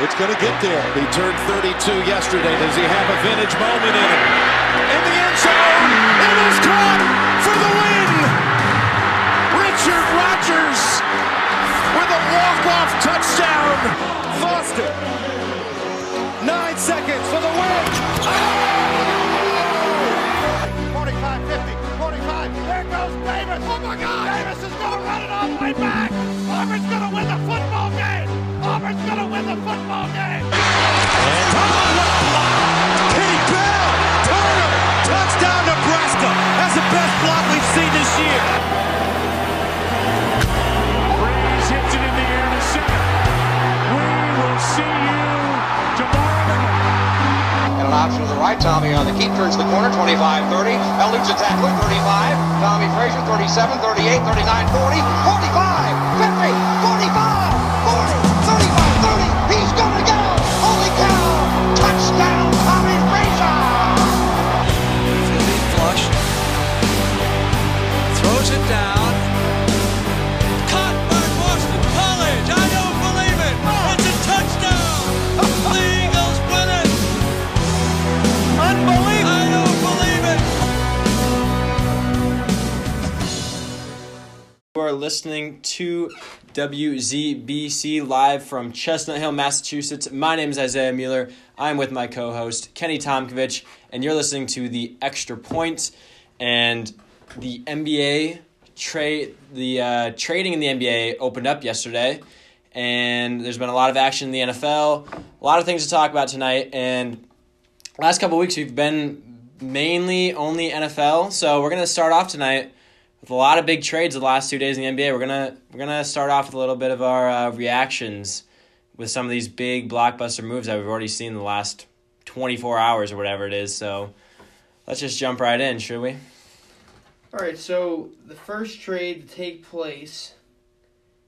It's going to get there. He turned 32 yesterday. Does he have a vintage moment in it? In the end zone, it is caught for the win. Richard Rodgers with a walk-off touchdown. Foster. Nine seconds for the win. Football game. Touchdown Nebraska. That's the best block we've seen this year. Hits it in the air to center. We will see you tomorrow. And an option to the right. Tommie on the keep turns the corner. 25 30. Eludes a tackler. 35. Tommie Frazier. 37, 38, 39, 40, 45, 50, are listening to WZBC live from Chestnut Hill, Massachusetts. My name is Isaiah Mueller. I'm with my co host, Kenny Tomkovich, and you're listening to the Extra Point. And the NBA trade, the uh, trading in the NBA opened up yesterday, and there's been a lot of action in the NFL, a lot of things to talk about tonight. And last couple weeks, we've been mainly only NFL, so we're going to start off tonight with a lot of big trades the last two days in the NBA. We're gonna we're gonna start off with a little bit of our uh, reactions with some of these big blockbuster moves that we've already seen in the last twenty four hours or whatever it is. So let's just jump right in, should we? All right, so the first trade to take place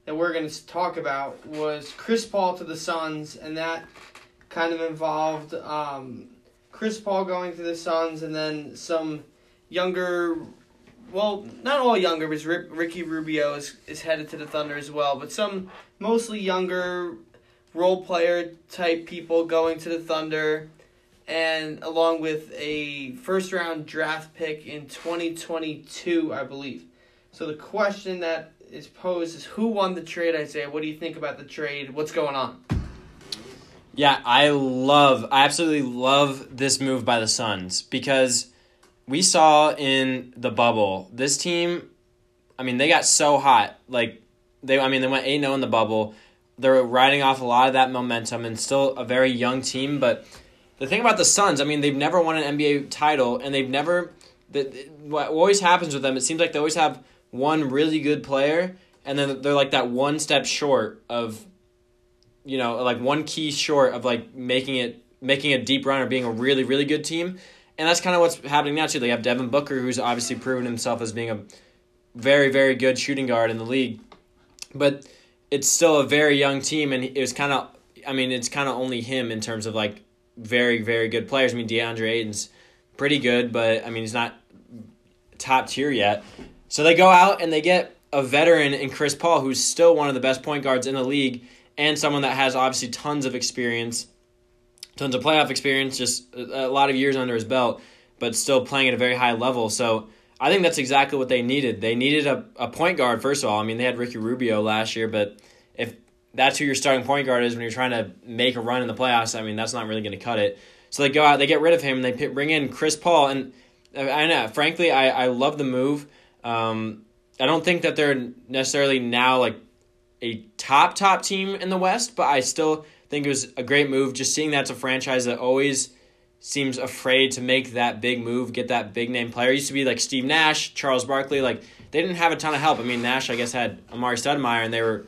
that we're to talk about was Chris Paul to the Suns, and that kind of involved um, Chris Paul going to the Suns, and then some younger, well, not all younger, because Rick, Ricky Rubio is, is headed to the Thunder as well, but some mostly younger role player type people going to the Thunder and along with a first round draft pick in 2022, I believe. So the question that is posed is who won the trade, Isaiah? What do you think about the trade? What's going on? Yeah, I love, I absolutely love this move by the Suns because we saw in the bubble this team. I mean, they got so hot. Like they, I mean, they went eight zero oh in the bubble. They're riding off a lot of that momentum and still a very young team. But the thing about the Suns, I mean, they've never won an NBA title and they've never. That what always happens with them, it seems like they always have one really good player, and then they're like that one step short of you know, like one key short of like making it making a deep run or being a really really good team, and that's kind of what's happening now too. They have Devin Booker, who's obviously proven himself as being a very very good shooting guard in the league, but it's still a very young team, and it was kind of, I mean, it's kind of only him in terms of like very very good players. I mean, DeAndre Ayton's pretty good, but I mean, he's not top tier yet. So they go out and they get a veteran in Chris Paul, who's still one of the best point guards in the league and someone that has obviously tons of experience, tons of playoff experience, just a, lot of years under his belt, but still playing at a very high level. So I think that's exactly what they needed. They needed a, a point guard, first of all. I mean, they had Ricky Rubio last year, but if that's who your starting point guard is when you're trying to make a run in the playoffs, I mean, that's not really going to cut it. So they go out, they get rid of him, and they bring in Chris Paul. And I know, frankly, I, I love the move. Um, I don't think that they're necessarily now like a top top team in the West, but I still think it was a great move. Just seeing that's a franchise that always seems afraid to make that big move, get that big name player. It used to be like Steve Nash, Charles Barkley, like they didn't have a ton of help. I mean, Nash I guess had Amar'e Stoudemire, and they were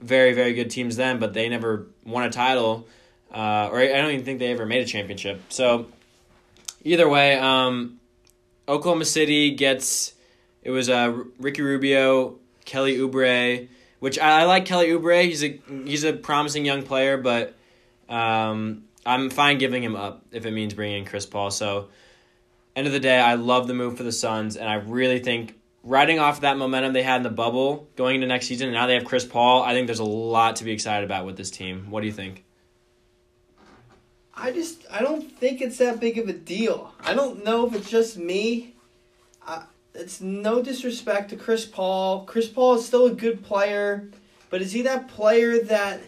very very good teams then, but they never won a title, uh, or I don't even think they ever made a championship. So either way, um, Oklahoma City gets it was uh, Ricky Rubio, Kelly Oubre which I, I like Kelly Oubre. He's a he's a promising young player, but um, I'm fine giving him up if it means bringing in Chris Paul. So, end of the day, I love the move for the Suns, and I really think riding off that momentum they had in the bubble going into next season, and now they have Chris Paul. I think there's a lot to be excited about with this team. What do you think? I just I don't think it's that big of a deal. I don't know if it's just me. It's no disrespect to Chris Paul. Chris Paul is still a good player, but is he that player that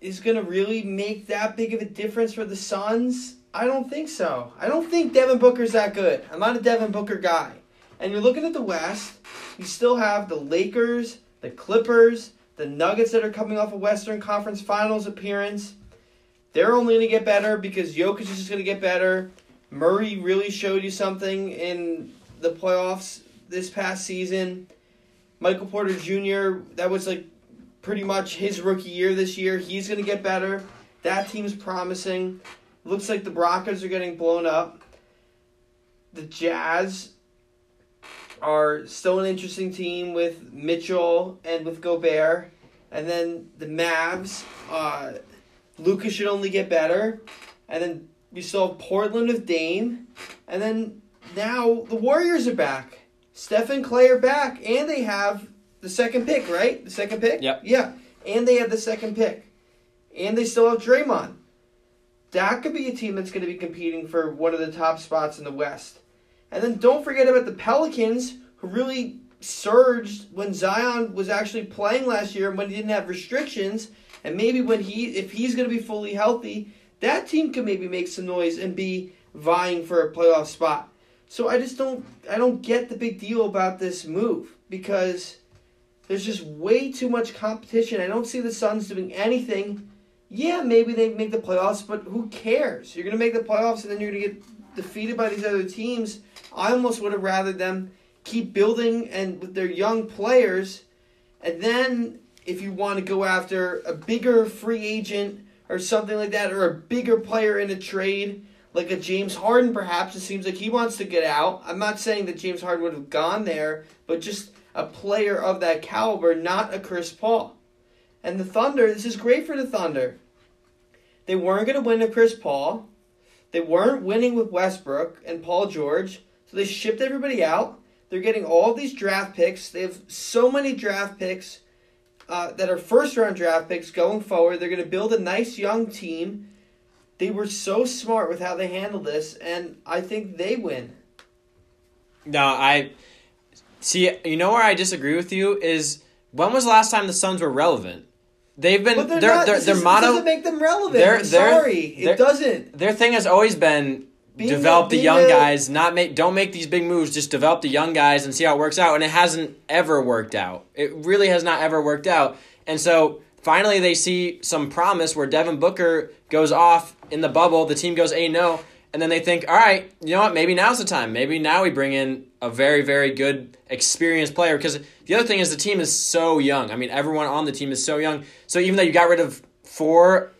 is going to really make that big of a difference for the Suns? I don't think so. I don't think Devin Booker's that good. I'm not a Devin Booker guy. And you're looking at the West, you still have the Lakers, the Clippers, the Nuggets that are coming off a Western Conference Finals appearance. They're only going to get better because Jokic is just going to get better. Murray really showed you something in the playoffs this past season. Michael Porter Jr., that was like pretty much his rookie year this year. He's going to get better. That team's promising. Looks like the Broncos are getting blown up. The Jazz are still an interesting team with Mitchell and with Gobert. And then the Mavs, uh, Lucas should only get better. And then we still have Portland with Dame. And then now the Warriors are back. Steph and Klay are back. And they have the second pick, right? The second pick? Yep. Yeah. And they have the second pick. And they still have Draymond. That could be a team that's going to be competing for one of the top spots in the West. And then don't forget about the Pelicans, who really surged when Zion was actually playing last year and when he didn't have restrictions. And maybe when he, if he's going to be fully healthy, that team could maybe make some noise and be vying for a playoff spot. So I just don't, I don't get the big deal about this move because there's just way too much competition. I don't see the Suns doing anything. Yeah, maybe they make the playoffs, but who cares? You're to make the playoffs and then you're to get defeated by these other teams. I almost would have rather them keep building and with their young players, and then if you want to go after a bigger free agent or something like that, or a bigger player in a trade, like a James Harden perhaps, it seems like he wants to get out. I'm not saying that James Harden would have gone there, but just a player of that caliber, not a Chris Paul. And the Thunder, this is great for the Thunder. They weren't going to win a Chris Paul. They weren't winning with Westbrook and Paul George, so they shipped everybody out. They're getting all these draft picks. They have so many draft picks uh, that are first round draft picks going forward. They're going to build a nice young team. They were so smart with how they handled this, and I think they win. No, I see. You know where I disagree with you is when was the last time the Suns were relevant? They've been But they're their not. their, their motto. doesn't make them relevant. Sorry, it doesn't. their thing has always been Being develop a- the young a- guys, not make don't make these big moves, just develop the young guys and see how it works out. And it hasn't ever worked out. It really has not ever worked out. And so finally they see some promise where Devin Booker goes off in the bubble, the team goes 8 0, and then they think, all right, you know what, maybe now's the time. Maybe now we bring in a very, very good experienced player. Because the other thing is the team is so young. I mean, everyone on the team is so young. So even though you got rid of four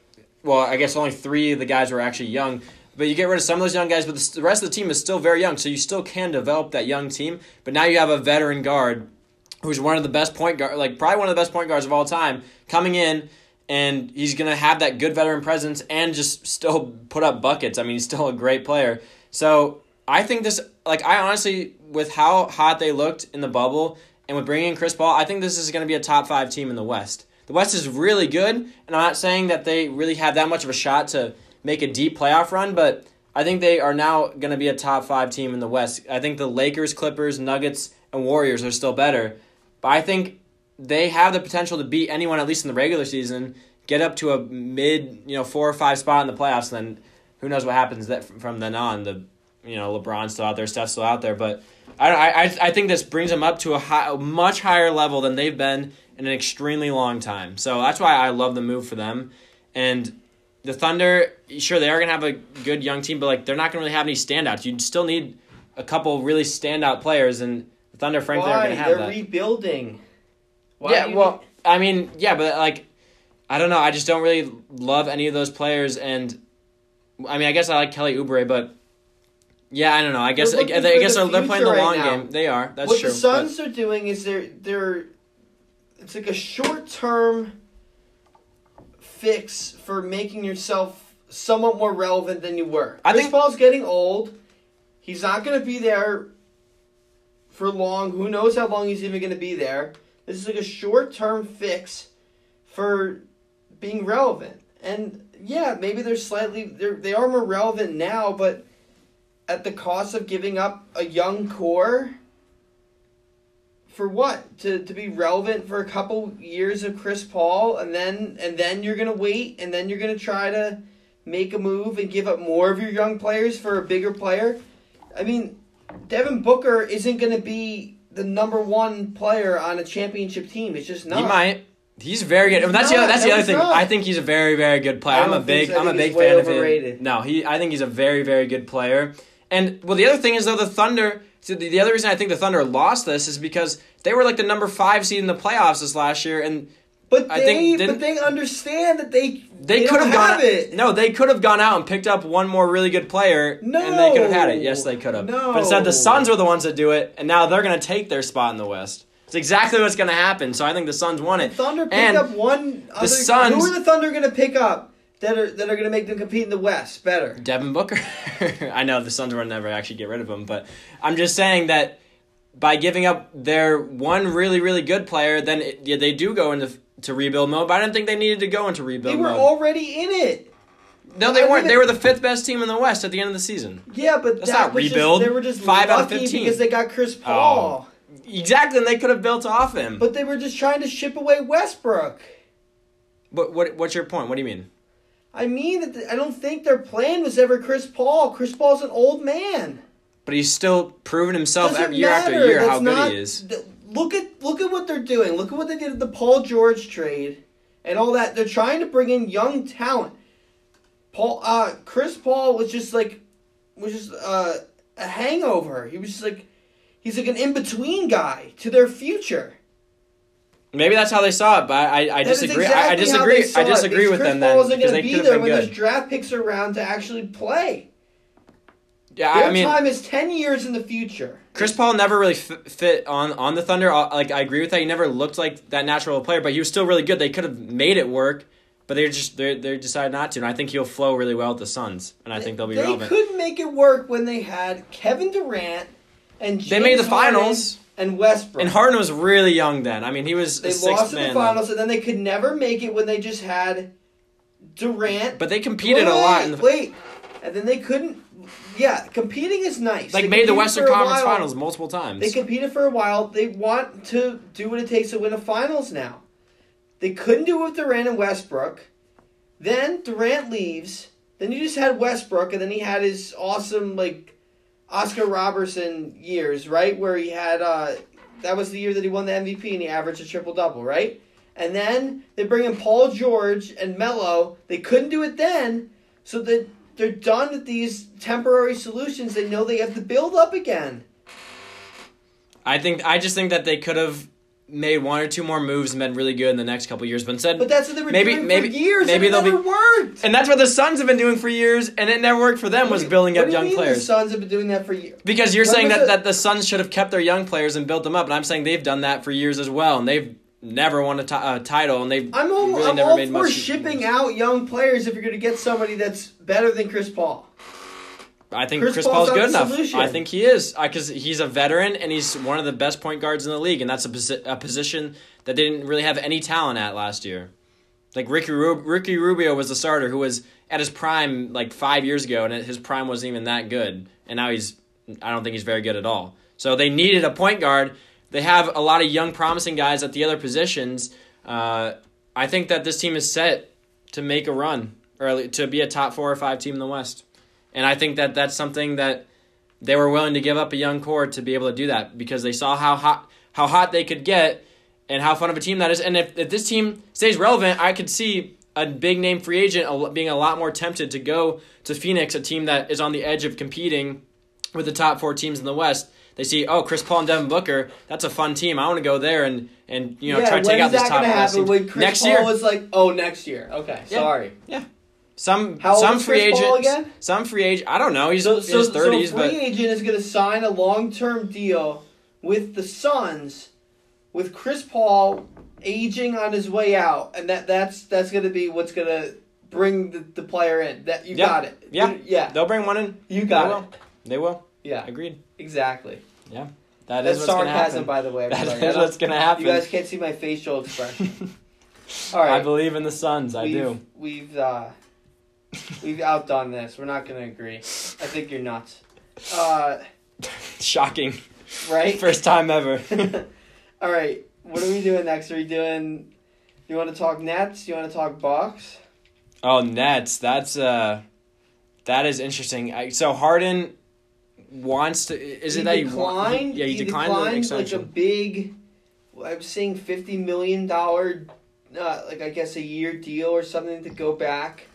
well, I guess only three of the guys were actually young. But you get rid of some of those young guys, but the rest of the team is still very young. So you still can develop that young team. But now you have a veteran guard who's one of the best point guard, like probably one of the best point guards of all time, coming in, and he's gonna have that good veteran presence and just still put up buckets. I mean, he's still a great player. So I think this, like, I honestly, with how hot they looked in the bubble and with bringing in Chris Paul, I think this is gonna be a top five team in the West. The West is really good, and I'm not saying that they really have that much of a shot to make a deep playoff run, but I think they are now going to be a top five team in the West. I think the Lakers, Clippers, Nuggets, and Warriors are still better, but I think they have the potential to beat anyone at least in the regular season, get up to a mid, you know, four or five spot in the playoffs. Then who knows what happens that from then on? The you know LeBron's still out there, Steph's still out there, but I I I- think this brings them up to a, high, a much higher level than they've been in an extremely long time. So that's why I love the move for them. And the Thunder, sure they are gonna have a good young team, but like they're not gonna really have any standouts. You still need a couple really standout players, and the Thunder, frankly, are gonna have They're that. rebuilding. Why yeah, well, I mean, yeah, but like, I don't know. I just don't really love any of those players, and I mean, I guess I like Kelly Oubre, but yeah, I don't know. I guess I, I guess the they're, playing the long now. game. They are. That's what true. What the Suns are doing is they're they're it's like a short term fix for making yourself somewhat more relevant than you were. I Chris think- Paul's getting old. He's not going to be there for long. Who knows how long he's even going to be there? This is like a short term fix for being relevant. And yeah, maybe they're slightly they're they are more relevant now, but at the cost of giving up a young core for what? To to be relevant for a couple years of Chris Paul and then and then you're gonna wait and then you're gonna try to make a move and give up more of your young players for a bigger player. I mean, Devin Booker isn't gonna be the number one player on a championship team. It's just not. He might. He's very good. He's that's the not. that's the other thing. not. I think he's a very very good player. I'm a big so. I'm a big fan of him. No, he I think he's a very very good player. And well, the other thing is though the Thunder. So the, the other reason I think the Thunder lost this is because they were like the number five seed in the playoffs this last year, and But I they, think but they understand that they they, don't could have gone. it. No, they could have gone out and picked up one more really good player, No. and they could have had it. Yes, they could have. No. But instead, the Suns were the ones that do it, and now they're going to take their spot in the West. It's exactly what's going to happen. So I think the Suns won it. Thunder picked and up one. Other, Suns- Who are the Thunder going to pick up that are that are going to make them compete in the West better? Devin Booker. I know the Suns will never actually get rid of him, but I'm just saying that by giving up their one really really good player, then it, yeah, they do go into to rebuild mode. But I didn't think they needed to go into rebuild They were mode. already in it. no, they I weren't. They were the fifth best team in the West at the end of the season. Yeah, but That's that not was rebuild. Just, they were just Five out of 15. because they got Chris oh. Paul. Exactly, and they could have built off him. But they were just trying to ship away Westbrook. But what what's your point? What do you mean? I mean that the, I don't think their plan was ever Chris Paul. Chris Paul's an old man. But he's still proven himself Doesn't year after year That's how not- good he is. th- Look at look at what they're doing. Look at what they did at the Paul George trade and all that. They're trying to bring in young talent. Paul uh Chris Paul was just like was just uh, a hangover. He was just like he's like an in-between guy to their future. Maybe that's how they saw it, but I I disagree. exactly I, I disagree. I disagree because with Chris them then wasn't because they be could there have been when good. those draft picks are around to actually play. Yeah, Their I mean, time is ten years in the future. Chris Paul never really f- fit on on the Thunder. Uh, Like I agree with that. He never looked like that natural player, but he was still really good. They could have made it work, but they just they they decided not to. And I think he'll flow really well with the Suns, and I think they'll be they relevant. couldn't make it work when they had Kevin Durant and They made the James Harden finals. And Westbrook. And Harden was really young then. I mean, he was they a sixth lost in the then. finals, and then they could never make it when they just had Durant. But they competed wait, a lot in the wait, and then they couldn't. Yeah, competing is nice. like They made the Western Conference while. Finals multiple times. They competed for a while. They want to do what it takes to win a finals now. They couldn't do it with Durant and Westbrook. Then Durant leaves. Then you just had Westbrook, and then he had his awesome like Oscar Robertson years, right? Where he had uh, that was the year that he won the MVP and he averaged a triple double, right? And then they bring in Paul George and Melo. They couldn't do it then, so that they're done with these temporary solutions. They know they have to build up again. I think I just think that they could have made one or two more moves and been really good in the next couple years, but instead, But that's what they were maybe doing maybe for years. maybe they'll be. worked. And that's what the Suns have been doing for years, and it never worked for them. Was building up you young mean The players. Suns have been doing that for years. Because you're When saying that, it- that the Suns should have kept their young players and built them up, and I'm saying they've done that for years as well, and they've never won a ti- title, and they've I'm all, really I'm never all made for much. shipping out young players if you're going to get somebody that's better than Chris Paul. I think Chris Chris, Paul's Paul's good enough. solution. I think he is because he's a veteran and he's one of the best point guards in the league, and that's a, posi- a position that they didn't really have any talent at last year. Like Ricky Ricky Rubio was the starter who was at his prime like five years ago, and his prime wasn't even that good, and now he's I don't think he's very good at all. So they needed a point guard. They have a lot of young, promising guys at the other positions. Uh, I think that this team is set to make a run or to be a top four or five team in the West. And I think that that's something that they were willing to give up a young core to be able to do that because they saw how hot how hot they could get and how fun of a team that is. And if, if this team stays relevant, I could see a big name free agent being a lot more tempted to go to Phoenix, a team that is on the edge of competing with the top four teams in the West. They see, oh, Chris Paul and Devin Booker, that's a fun team. I want to go there and and you know yeah, try to take out this top happen? team. When Chris next Paul year. was like, oh, next year. Okay, Yeah. sorry. Yeah. Some How some is free agents, again? some free agent. I don't know. He's So, in his thirties, so free but agent is going to sign a long-term deal with the Suns, with Chris Paul aging on his way out, and that that's that's going to be what's going to bring the, the player in. That you Yeah. got it. Yeah. You- yeah. they'll bring one in. You They got will. it. They will. Yeah, Agreed. exactly. Yeah, that is That's what's sarcasm, happen. by the way. That is is what's gonna happen. You guys can't see my facial expression. All right. I believe in the Suns. I we've, do. We've uh, we've outdone this. We're not gonna agree. I think you're nuts. Uh, Shocking. right? First time ever. All right. What are we doing next? Are we doing? You want to talk Nets? You want to talk Bucks? oh, Nets. That's uh, that is interesting. I, so Harden wants to. Is he it that he declined? yeah, he, declined, the like a big. I'm seeing fifty million dollar, uh, like I guess a year deal or something to go back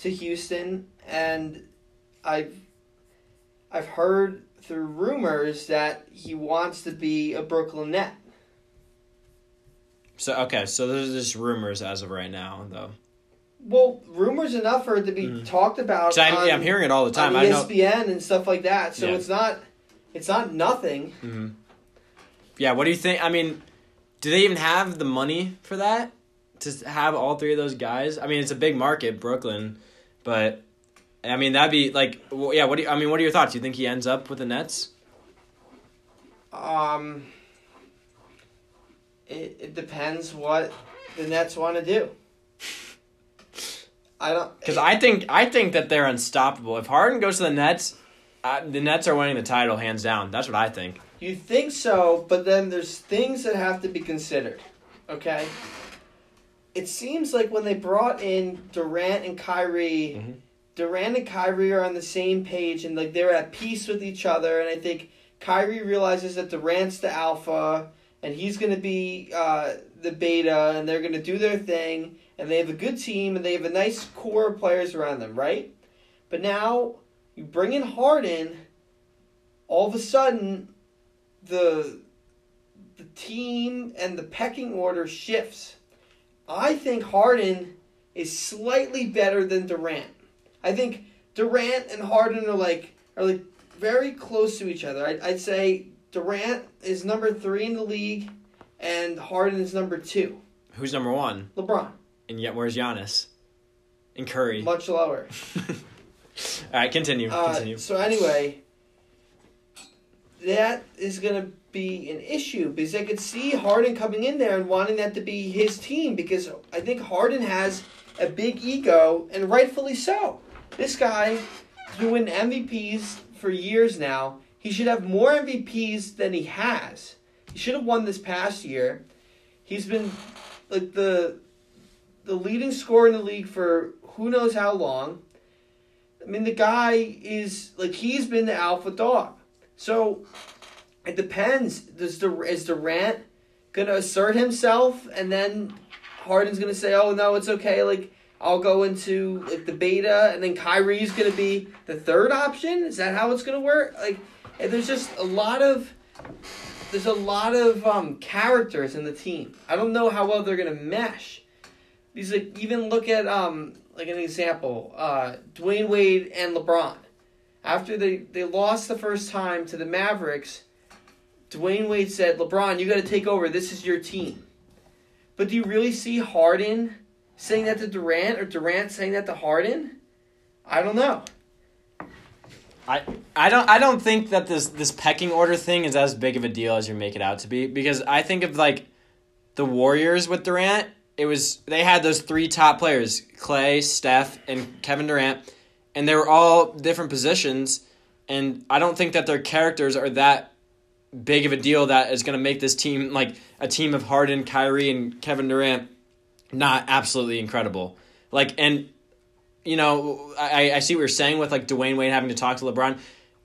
to Houston, and I've I've heard through rumors that he wants to be a Brooklyn Net. So okay, so there's just rumors as of right now, though. Well, rumors enough for it to be mm. talked about. I, on, yeah, I'm hearing it all the time. on I know. ESPN and stuff like that. So Yeah. it's not it's not nothing. Mm-hmm. Yeah, what do you think? I mean, do they even have the money for that to have all three of those guys? I mean, it's a big market, Brooklyn, but I mean that'd be like, well, yeah. What do you, I mean? What are your thoughts? Do you think he ends up with the Nets? Um, it, it depends what the Nets want to do. I don't Because I think I think that they're unstoppable. If Harden goes to the Nets, uh, the Nets are winning the title hands down. That's what I think. You think so, but then there's things that have to be considered. Okay? It seems like when they brought in Durant and Kyrie, Mhm. Durant and Kyrie are on the same page and like they're at peace with each other and I think Kyrie realizes that Durant's the alpha and he's going to be uh, the beta and they're going to do their thing and they have a good team and they have a nice core of players around them, right? But now you bring in Harden, all of a sudden the the team and the pecking order shifts. I think Harden is slightly better than Durant. I think Durant and Harden are like are like very close to each other. I'd, I'd say Durant is number three in the league, and Harden is number two. Who's number one? LeBron And yet, where's Giannis? And Curry. much lower. All right, continue. Uh, continue. so anyway, that is going to be an issue because I could see Harden coming in there and wanting that to be his team because I think Harden has a big ego and rightfully so. This guy has been MVPs for years now. He should have more MVPs than he has. He should have won this past year. He's been like the the leading scorer in the league for who knows how long. I mean, the guy is like he's been the alpha dog. So it depends. Does the is Durant gonna assert himself, and then Harden's gonna say, "Oh no, it's okay." Like I'll go into like the beta, and then Kyrie's gonna be the third option. Is that how it's gonna work? Like, there's just a lot of there's a lot of um, characters in the team. I don't know how well they're gonna mesh. These like even look at um like an example, uh, Dwyane Wade and LeBron. After they, they lost the first time to the Mavericks, Dwyane Wade said, LeBron, you got to take over. This is your team. But do you really see Harden saying that to Durant or Durant saying that to Harden? I don't know. I I don't I don't think that this this pecking order thing is as big of a deal as you make it out to be because I think of like the Warriors with Durant. It was they had those three top players, Klay, Steph, and Kevin Durant, and they were all different positions. And I don't think that their characters are that big of a deal that is going to make this team like a team of Harden, Kyrie, and Kevin Durant not absolutely incredible. Like and you know, I, I see what you're saying with like Dwyane Wade having to talk to LeBron.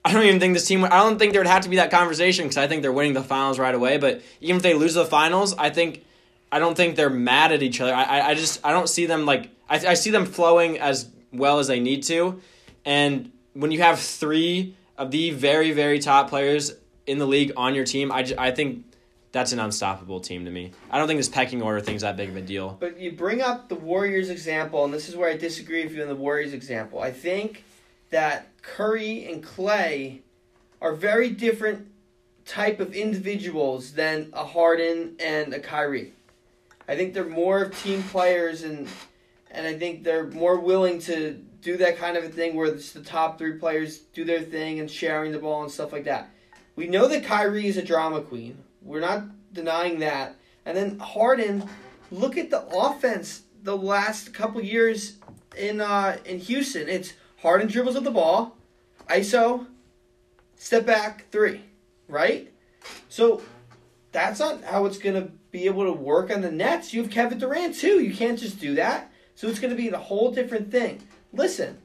I don't even think this team. I don't think there would have to be that conversation because I think they're winning the finals right away. But even if they lose the finals, I think I don't think they're mad at each other. I I, I just I don't see them like I I see them flowing as well as they need to, and when you have three of the very very top players in the league on your team, I think that's an unstoppable team to me. I don't think this pecking order thing's that big of a deal. But you bring up the Warriors example, and this is where I disagree with you in the Warriors example. I think that Curry and Klay are very different type of individuals than a Harden and a Kyrie. I think they're more of team players, and and I think they're more willing to do that kind of a thing where it's the top three players do their thing and sharing the ball and stuff like that. We know that Kyrie is a drama queen. We're not denying that. And then Harden look at the offense the last couple years in uh, in Houston. It's Harden dribbles with the ball, ISO, step back three, right? So that's not how it's gonna be able to work on the Nets. You have Kevin Durant too. You can't just do that. So it's gonna be a whole different thing. Listen,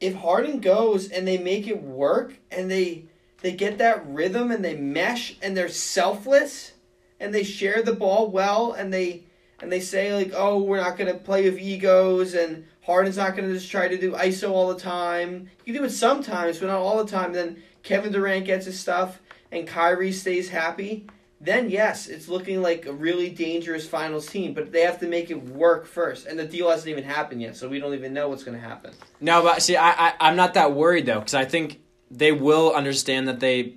if Harden goes and they make it work and they they get that rhythm and they mesh and they're selfless and they share the ball well and they and they say like, oh, we're not gonna play with egos and Harden's not gonna just try to do ISO all the time. You do it sometimes, but not all the time. Then Kevin Durant gets his stuff and Kyrie stays happy. Then yes, it's looking like a really dangerous finals team, but they have to make it work first. And the deal hasn't even happened yet, so we don't even know what's gonna happen. No, but see, I, I I'm not that worried though, because I think they will understand that they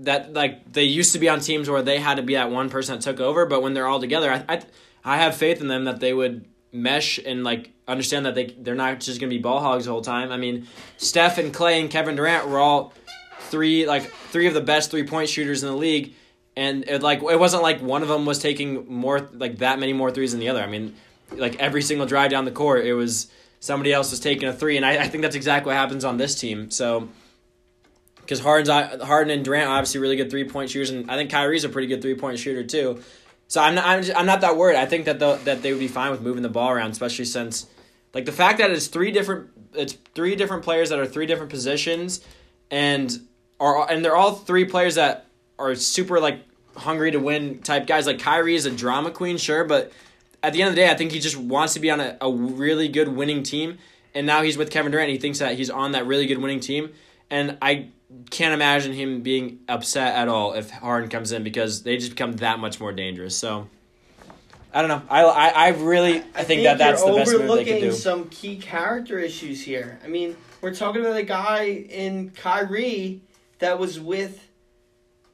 that like they used to be on teams where they had to be that one person that took over, but when they're all together, I I, I have faith in them that they would mesh and like understand that they they're not just gonna be ball hogs the whole time. I mean, Steph and Klay and Kevin Durant were all three like three of the best three point shooters in the league, and it like it wasn't like one of them was taking more like that many more threes than the other. I mean, like every single drive down the court, it was somebody else was taking a three, and I, I think that's exactly what happens on this team. So. Because Harden's Harden and Durant are obviously really good three point shooters, and I think Kyrie's a pretty good three point shooter too. So I'm not, I'm, just, I'm not that worried. I think that the, that they would be fine with moving the ball around, especially since like the fact that it's three different it's three different players that are three different positions, and are and they're all three players that are super like hungry to win type guys. Like Kyrie is a drama queen, sure, but at the end of the day, I think he just wants to be on a, a really good winning team. And now he's with Kevin Durant. He thinks that he's on that really good winning team. And I can't imagine him being upset at all if Harden comes in because they just become that much more dangerous. So I don't know. I I, I really I, think, that that's the best move they could overlooking do. some key character issues here. I mean, we're talking about a guy in Kyrie that was with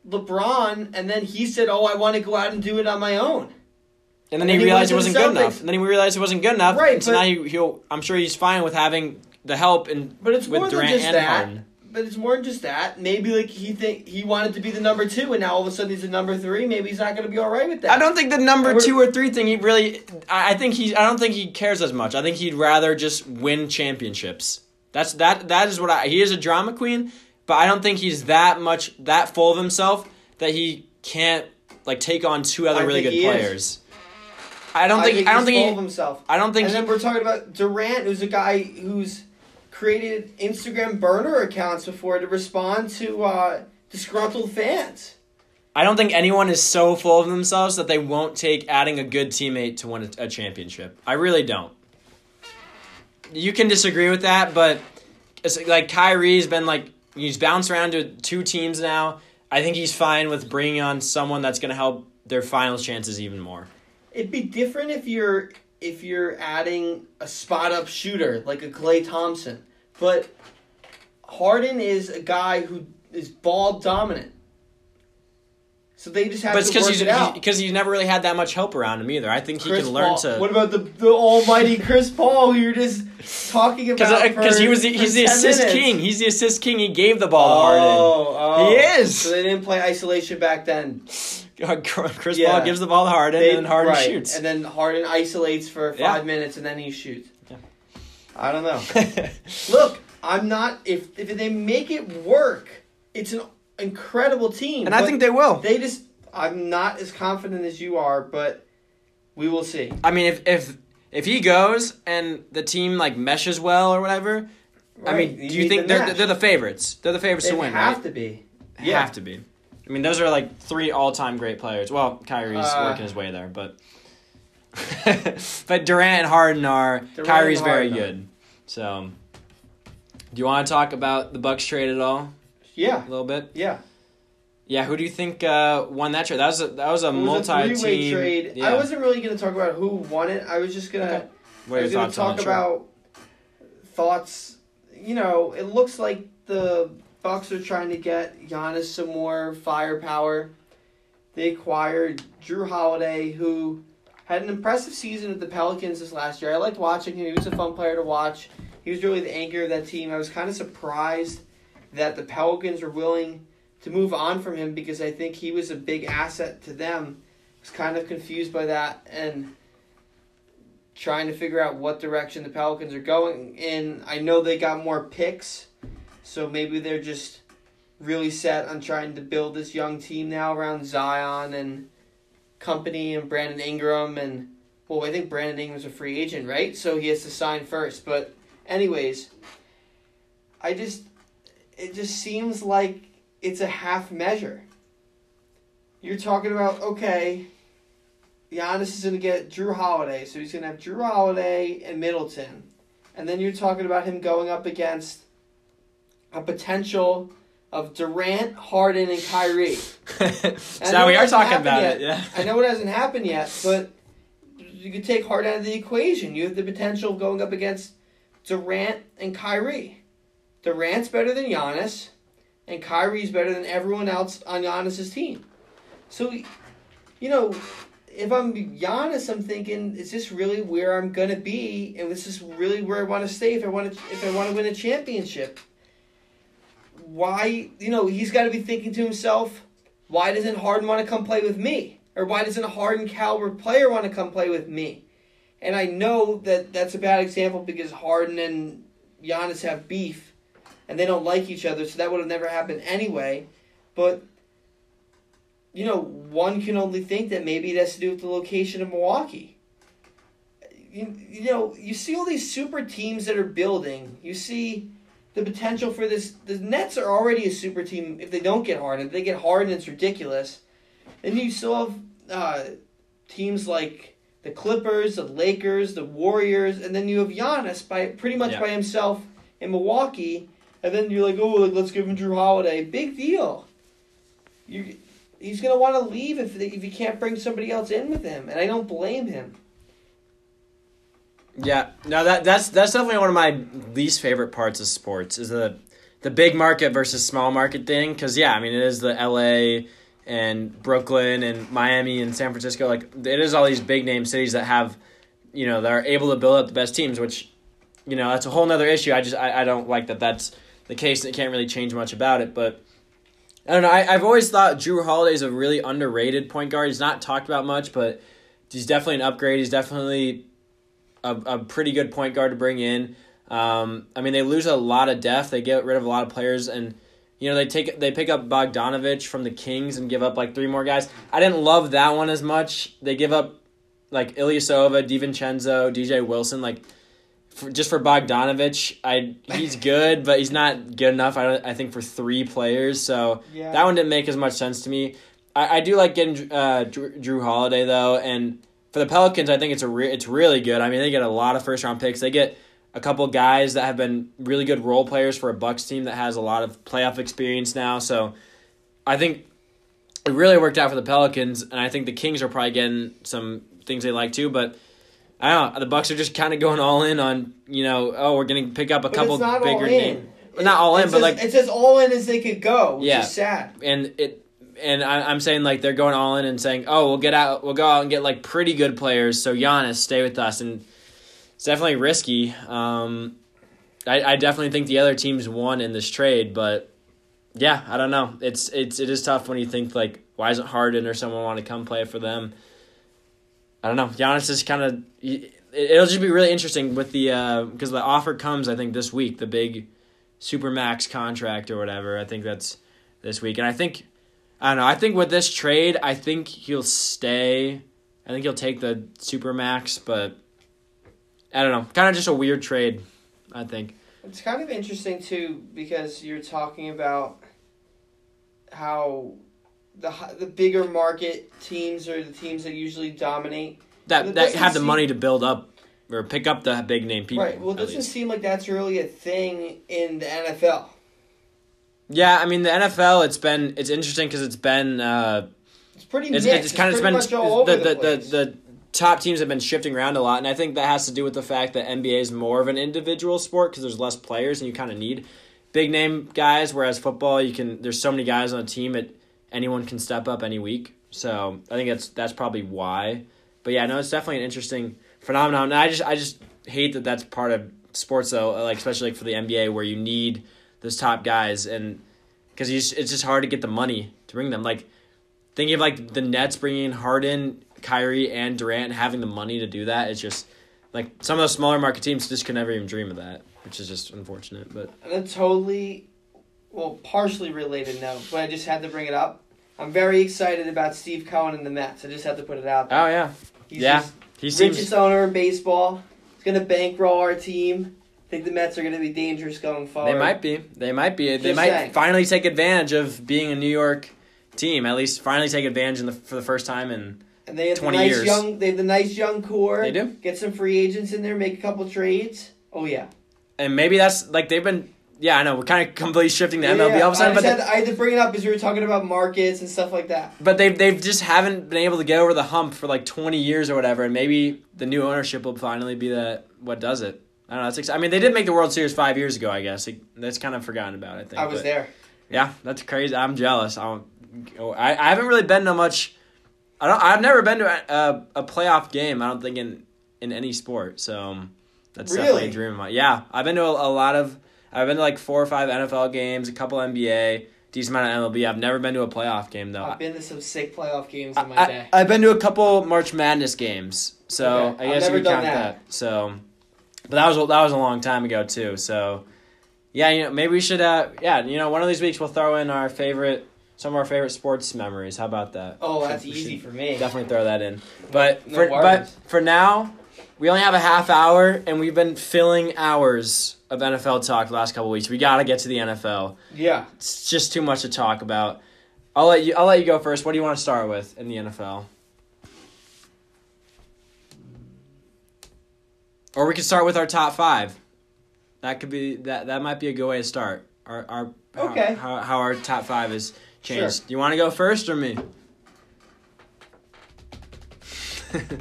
LeBron, and then he said, "Oh, I want to go out and do it on my own." And then and he he realized it wasn't good enough. And then he realized it wasn't good enough. Right, And so but- now he, he'll. I'm sure he's fine with having the help and But it's with more Durant than just and that. Harden. But it's more than just that. Maybe like he think he wanted to be the number two, and now all of a sudden he's a number three. Maybe he's not going to be all right with that. I don't think the number two or three thing. He really. I I think he. I don't think he cares as much. I think he'd rather just win championships. That's that. That is what I. He is a drama queen, but I don't think he's that much that full of himself that he can't like take on two other I really good he is. players. I don't think. I, don't think. full he- of himself. I don't think. And he- then we're talking about Durant, who's a guy who's created Instagram burner accounts before to respond to uh, disgruntled fans. I don't think anyone is so full of themselves that they won't take adding a good teammate to win a, championship. I really don't. You can disagree with that, but it's like Kyrie's been like he's bounced around to two teams now. I think he's fine with bringing on someone that's going to help their finals chances even more. It'd be different if you're if you're adding a spot up shooter like a Klay Thompson, but Harden is a guy who is ball dominant. So they just have But it's to because he's it out. because he's never really had that much help around him either. I think he Chris can learn Paul. to. What about the the almighty Chris Paul who you're just talking about? Uh, because he was the, he's the assist minutes? king. He's the assist king. He gave the ball to Harden. Oh, oh. He is. So they didn't play isolation back then. Chris Yeah. Paul gives the ball to Harden, They- and then Harden right. shoots. And then Harden isolates for five Yeah. minutes, and then he shoots. Yeah. I don't know. Look, I'm not. If if they make it work, it's an incredible team. and I think they will. They just. I'm not as confident as you are, but we will see. I mean, if if if he goes and the team like meshes well or whatever, I mean, do you think the they're they're the favorites? They're the favorites They to win, They have right? to be. They Have to be. I mean, those are like three all-time great players. Well, Kyrie's Uh, working his way there, but but Durant and Harden are. Durant Kyrie's and very good. So, do you want to talk about the Bucks trade at all? Yeah. A little bit. Yeah. Yeah, who do you think uh, won that trade? That was a, that was a was a three-way trade. Yeah. I wasn't really going to talk about who won it. I was just going to. Okay. What are your thoughts talk about thoughts. You know, it looks like the Bucks are trying to get Giannis some more firepower. They acquired Jrue Holiday, who had an impressive season with the Pelicans this last year. I liked watching him. He was a fun player to watch. He was really the anchor of that team. I was kind of surprised that the Pelicans were willing to move on from him because I think he was a big asset to them. I was kind of confused by that and trying to figure out what direction the Pelicans are going in. I know they got more picks, so maybe they're just really set on trying to build this young team now around Zion and company and Brandon Ingram and well, I think Brandon Ingram's a free agent, right? So he has to sign first. But anyways, I just it just seems like it's a half measure. You're talking about okay, Giannis is going to get Jrue Holiday, so he's going to have Jrue Holiday and Middleton, and then you're talking about him going up against a potential of Durant, Harden, and Kyrie. so now we are talking about yet. it. Yeah. I know it hasn't happened yet, but you could take Harden out of the equation. You have the potential of going up against Durant and Kyrie. Durant's better than Giannis, and Kyrie's better than everyone else on Giannis's team. So, you know, if I'm Giannis, I'm thinking, is this really where I'm gonna be, and this is really where I want to stay if I want to if I want to win a championship? Why, you know, he's got to be thinking to himself, why doesn't Harden want to come play with me? Or why doesn't a Harden caliber player want to come play with me? And I know that that's a bad example because Harden and Giannis have beef and they don't like each other, so that would have never happened anyway. But, you know, one can only think that maybe it has to do with the location of Milwaukee. You, you know, you see all these super teams that are building. You see the potential for this. The Nets are already a super team if they don't get Harden. If they get Harden, it's ridiculous. Then you still have uh, teams like the Clippers, the Lakers, the Warriors, and then you have Giannis by pretty much Yeah. by himself in Milwaukee. And then you're like, oh, like, let's give him Jrue Holiday. Big deal. You, he's gonna want to leave if if you can't bring somebody else in with him, and I don't blame him. Yeah, no, that that's that's definitely one of my least favorite parts of sports is the the big market versus small market thing. Because yeah, I mean it is the L.A. and Brooklyn and Miami and San Francisco. Like it is all these big name cities that have, you know, that are able to build up the best teams. Which, you know, that's a whole nother issue. I just I, I don't like that that's the case. and It can't really change much about it, but. I don't know. I, I've always thought Jrue Holiday is a really underrated point guard. He's not talked about much, but he's definitely an upgrade. He's definitely a, a pretty good point guard to bring in. Um, I mean, they lose a lot of depth. They get rid of a lot of players, and you know they take they pick up Bogdanovic from the Kings and give up like three more guys. I didn't love that one as much. They give up like Ilyasova, DiVincenzo, DJ Wilson, like for, just for Bogdanovic. I he's good, but he's not good enough. I don't. I think for three players, so Yeah. that one didn't make as much sense to me. I, I do like getting uh, Jrue, Jrue Holiday though, and for the Pelicans, I think it's a re- it's really good. I mean, they get a lot of first round picks. They get a couple guys that have been really good role players for a Bucks team that has a lot of playoff experience now. So I think it really worked out for the Pelicans, and I think the Kings are probably getting some things they like too. But I don't know. The Bucks are just kind of going all in on you know. Oh, we're going to pick up a But couple bigger names. Not all in, It's but as- like it's as all in as they could go, which Yeah. is sad. and it and I, I'm saying like they're going all in and saying, oh, we'll get out, we'll go out and get like pretty good players. So Giannis, stay with us, and it's definitely risky. Um, I, I definitely think the other teams won in this trade, but yeah, I don't know. It's it's it is tough when you think like, why isn't Harden or someone want to come play for them? I don't know. Giannis is kind of. It'll just be really interesting with the because the offer comes. I think this week the big super max contract or whatever. I think that's this week, and I think I don't know. I think with this trade, I think he'll stay. I think he'll take the supermax, but I don't know. Kind of just a weird trade. I think. It's kind of interesting too because you're talking about how the the bigger market teams are the teams that usually dominate. That But that have the seem- money to build up or pick up the big name people. right. Well, it doesn't least. seem like that's really a thing in the NFL. Yeah, I mean the NFL. It's been it's interesting because it's been uh, It's pretty it's, mixed. it's kind of it's been much all over the, the, the, the, the top teams have been shifting around a lot, and I think that has to do with the fact that NBA is more of an individual sport because there's less players and you kind of need big name guys. Whereas football, you can there's so many guys on a team that anyone can step up any week. So I think that's that's probably why. But yeah, no, it's definitely an interesting phenomenon. And I just I just hate that that's part of sports though, like especially like for the NBA where you need those top guys and because it's just hard to get the money to bring them. Like thinking of like the Nets bringing in Harden, Kyrie, and Durant, and having the money to do that, it's just Like some of those smaller market teams just could never even dream of that, which is just unfortunate. But And a totally, well, partially related note, but I just had to bring it up. I'm very excited about Steve Cohen and the Mets. I just had to put it out there. oh yeah, He's yeah, just he seems richest owner in baseball. He's gonna bankroll our team. I think the Mets are gonna be dangerous going forward. They might be. They might be. They Just might saying. finally take advantage of being a New York team. At least finally take advantage in the, for the first time. And And they have 20 the nice years. young. They have the nice young core. They do. Get some free agents in there. Make a couple trades. Oh yeah. and maybe that's like they've been. Yeah, I know we're kind of completely shifting to Yeah, MLB all of a sudden, just but had, they, I had to bring it up because we were talking about markets and stuff like that. but they they've just haven't been able to get over the hump for like twenty years or whatever. And maybe the new ownership will finally be the what does it. I don't know. It's I mean, they did make the World Series five years ago. I guess it, that's kind of forgotten about. I think I was but- there. Yeah, that's crazy. I'm jealous. I, don't, I I haven't really been to much. I don't. I've never been to a, a, a playoff game. I don't think in in any sport. So um, that's definitely Really? a dream of mine. Yeah, I've been to a, a lot of. I've been to like four or five NFL games, a couple NBA, decent amount of MLB. I've never been to a playoff game though. I've been to some sick playoff games in my I, day. I, have been to a couple March Madness games, so Okay, I guess you count that. that. So, but that was that was a long time ago too. So, yeah, you know, maybe we should. Uh, yeah, you know, one of these weeks we'll throw in our favorite, some of our favorite sports memories. How about that? oh, Should- that's easy for me. Definitely throw that in. But No for worries. but for now, we only have a half hour, and we've been filling hours of NFL talk the last couple weeks. We got to get to the NFL. Yeah. It's just too much to talk about. I'll let you. I'll let you go first. What do you want to start with in the NFL? Or we could start with our top five. That could be that. That might be a good way to start. Our our how- Okay. how, how our top five is changed. Sure. Do you want to go first or me?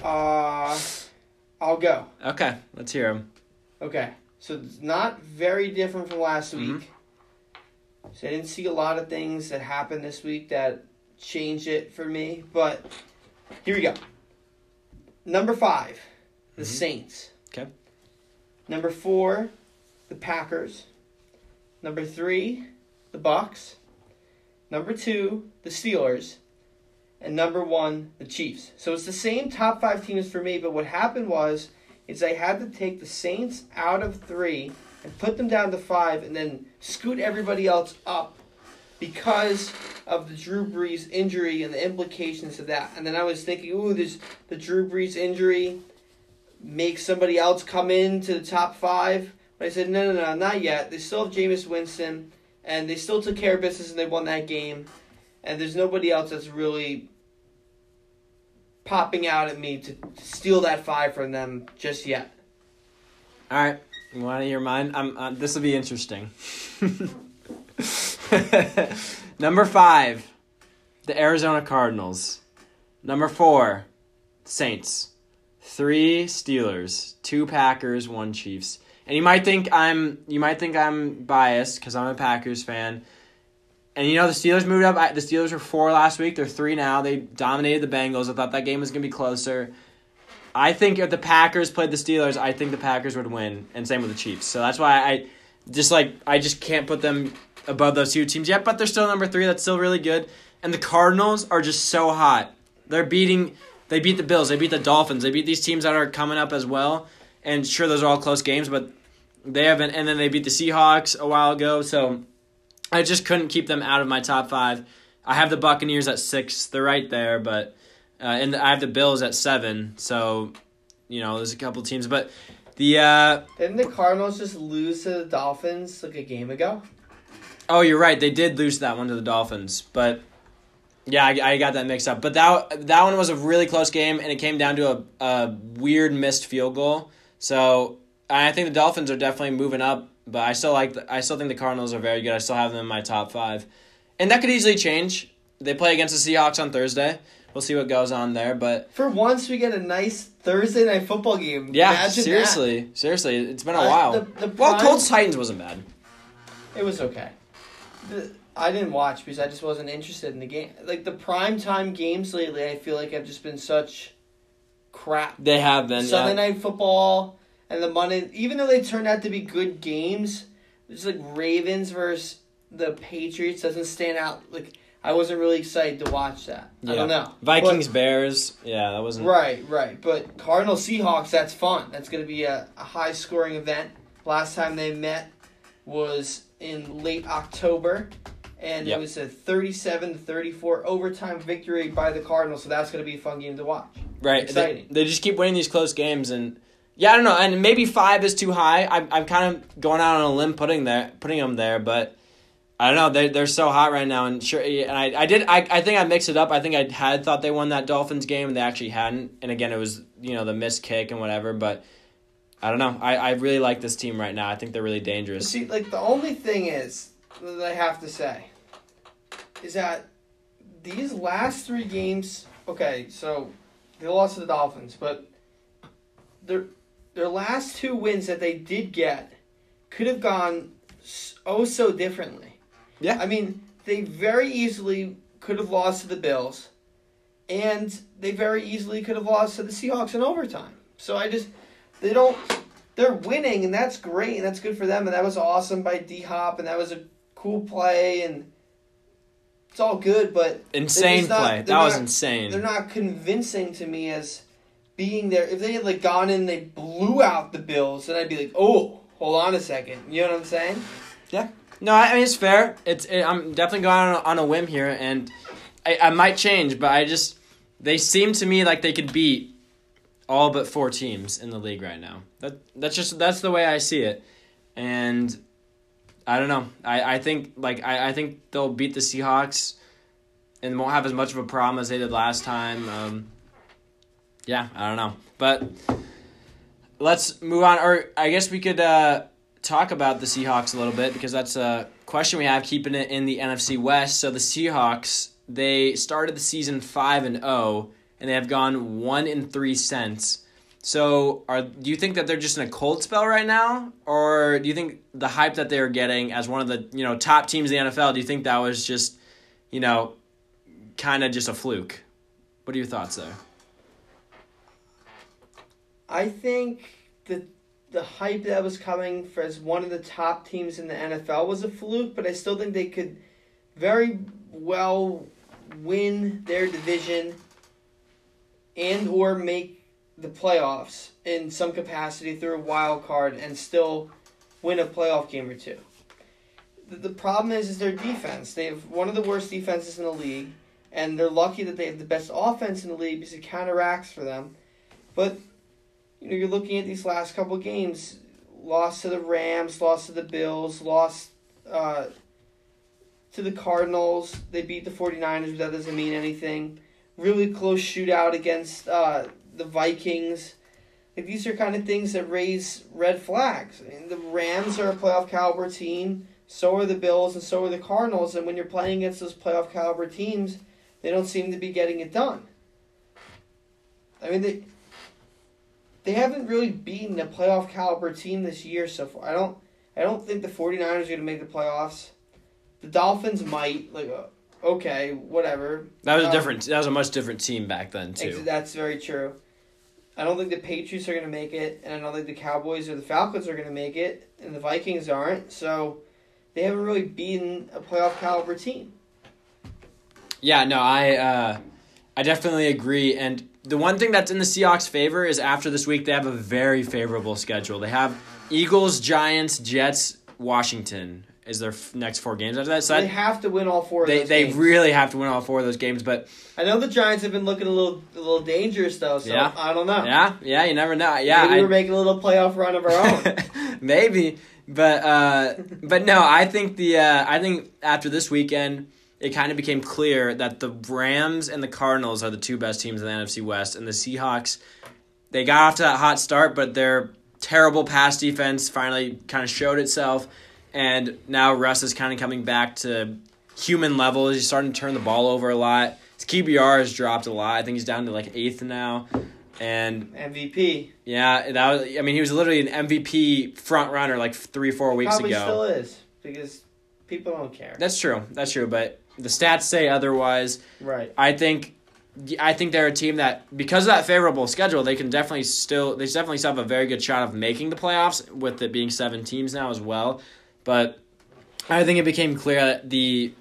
Uh, I'll go. okay, let's hear him. Okay. So it's not very different from last Mhm. week. So I didn't see a lot of things that happened this week that changed it for me. But here we go. Number five, the Mhm. Saints. Okay. Number four, the Packers. Number three, the Bucs. Number two, the Steelers. And number one, the Chiefs. So it's the same top five teams for me, but what happened was is I had to take the Saints out of three and put them down to five and then scoot everybody else up because of the Drew Brees injury and the implications of that. And then I was thinking, ooh, there's the Drew Brees injury makes somebody else come into the top five. But I said, no, no, no, not yet. They still have Jameis Winston, and they still took care of business and they won that game. And there's nobody else that's really popping out at me to steal that five from them just yet. All right, you want to hear mine? I'm. Uh, this will be interesting. Number five, the Arizona Cardinals. Number four, Saints. Three Steelers, two Packers, one Chiefs. And you might think I'm you might think I'm biased because I'm a Packers fan. And you know the Steelers moved up. I- The Steelers were four last week. They're three now. They dominated the Bengals. I thought that game was gonna be closer. I think if the Packers played the Steelers, I think the Packers would win, and same with the Chiefs. So that's why I just like I just can't put them above those two teams yet. But they're still number three. That's still really good. And the Cardinals are just so hot. They're beating. They beat the Bills. They beat the Dolphins. They beat these teams that are coming up as well. And sure, those are all close games, but they haven't. And then they beat the Seahawks a while ago. So I just couldn't keep them out of my top five. I have the Buccaneers at six. They're right there, but uh, and I have the Bills at seven. So you know, there's a couple teams, but the uh, Didn't the Cardinals just lose to the Dolphins like a game ago? oh, you're right. They did lose that one to the Dolphins, but yeah, I, I got that mixed up. But that that one was a really close game, and it came down to a, a weird missed field goal. So I think the Dolphins are definitely moving up, but I still like the, I still think the Cardinals are very good. I still have them in my top five, and that could easily change. They play against the Seahawks on Thursday. We'll see what goes on there, but For once, we get a nice Thursday night football game. yeah, Imagine seriously, seriously, it's been a Uh, while. the- the well, prime- Colts Titans wasn't bad. It was okay. The, I didn't watch because I just wasn't interested in the game. Like the prime time games lately, I feel like have just been such crap. They have been. Sunday yeah. night football and the Monday, even though they turned out to be good games, it's like Ravens versus the Patriots doesn't stand out. Like I wasn't really excited to watch that. I don't know. Vikings, But- Bears. Yeah, that wasn't. Right, right. But Cardinal Seahawks, that's fun. That's going to be a, a high scoring event. Last time they met was in late October, and Yep. it was a 37 to 34 overtime victory by the Cardinals, so that's going to be a fun game to watch. Right. Exciting. They, they just keep winning these close games, and yeah, I don't know. And maybe five is too high. I'm, I'm kind of going out on a limb putting there, putting them there, but I don't know. They they're so hot right now, and sure. And I, I did. I, I think I mixed it up. I think I had thought they won that Dolphins game, and they actually hadn't. And again, it was you know the missed kick and whatever. But I don't know. I, I really like this team right now. I think they're really dangerous. See, like the only thing is that I have to say is that these last three games. Okay, so they lost to the Dolphins, but their their last two wins that they did get could have gone oh so differently. Yeah. I mean, they very easily could have lost to the Bills, and they very easily could have lost to the Seahawks in overtime. So I just they don't they're winning and that's great and that's good for them and that was awesome by D Hop and that was a cool play and it's all good but Insane not- play. That was insane. They're not convincing to me as being there. If they had like gone in they blew out the Bills, then I'd be like, oh, hold on a second. You know what I'm saying? Yeah. No, I I mean it's fair. It's it, I'm definitely going on a, on a whim here, and I, I might change, but I just they seem to me like they could beat all but four teams in the league right now. That that's just that's the way I see it, and I don't know. I, I think like I, I think they'll beat the Seahawks, and won't have as much of a problem as they did last time. Um, yeah, I don't know, but let's move on. Or I guess we could uh, talk about the Seahawks a little bit because that's a question we have keeping it in the NFC West. So the Seahawks they started the season five and zero, and they have gone one in three since. So, are do you think that they're just in a cold spell right now, or do you think the hype that they're getting as one of the you know top teams in the NFL? Do you think that was just, you know, kind of just a fluke? What are your thoughts there? I think that the hype that was coming for as one of the top teams in the NFL was a fluke, but I still think they could very well win their division and or make the playoffs in some capacity through a wild card and still win a playoff game or two. The, the problem is is their defense. They have one of the worst defenses in the league, and they're lucky that they have the best offense in the league because it counteracts for them. But you know, you're looking at these last couple games, lost to the Rams, lost to the Bills, lost uh, to the Cardinals. They beat the 49ers, but that doesn't mean anything. Really close shootout against uh, the Vikings. Like these are kind of things that raise red flags. I mean, the Rams are a playoff caliber team. So are the Bills, and so are the Cardinals. And when you're playing against those playoff caliber teams, they don't seem to be getting it done. I mean, they they haven't really beaten a playoff caliber team this year so far. I don't I don't think the 49ers are going to make the playoffs. The Dolphins might like uh, okay, whatever. That was a Um, different. That was a much different team back then too. That's very true. I don't think the Patriots are going to make it, and I don't think the Cowboys or the Falcons are going to make it, and the Vikings aren't. So they haven't really beaten a playoff caliber team. Yeah, no, I uh, I definitely agree. And the one thing that's in the Seahawks' favor is after this week they have a very favorable schedule. They have Eagles, Giants, Jets, Washington is their f- next four games after that. So they that, have to win all four. Of they those they games. really have to win all four of those games. But I know the Giants have been looking a little a little dangerous though. So Yeah. I don't know. yeah, yeah, you never know. Yeah, Maybe I- we're making a little playoff run of our own. Maybe, but uh, but no, I think the uh, I think after this weekend, it kind of became clear that the Rams and the Cardinals are the two best teams in the NFC West, and the Seahawks. They got off to that hot start, but their terrible pass defense finally kind of showed itself, and now Russ is kind of coming back to human level. He's starting to turn the ball over a lot. His QBR has dropped a lot. I think he's down to like eighth now, and MVP yeah, that was. I mean, he was literally an MVP front runner like three, four weeks probably ago. still is because people don't care. That's true. That's true. But the stats say otherwise. right. I think. I think they're a team that, because of that favorable schedule, they can definitely still they definitely still have a very good shot of making the playoffs with it being seven teams now as well. But I think it became clear that the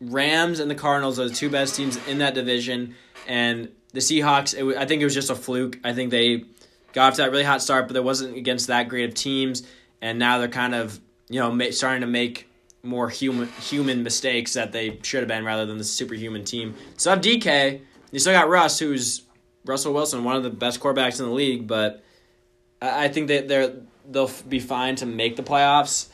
Rams and the Cardinals are the two best teams in that division, and the Seahawks. It, I think it was just a fluke. I think they got off to that really hot start, but it wasn't against that great of teams, and now they're kind of you know starting to make more human human mistakes that they should have been rather than the superhuman team. So have DK. You still got Russ, who's Russell Wilson, one of the best quarterbacks in the league, but I I think that they're they'll be fine to make the playoffs,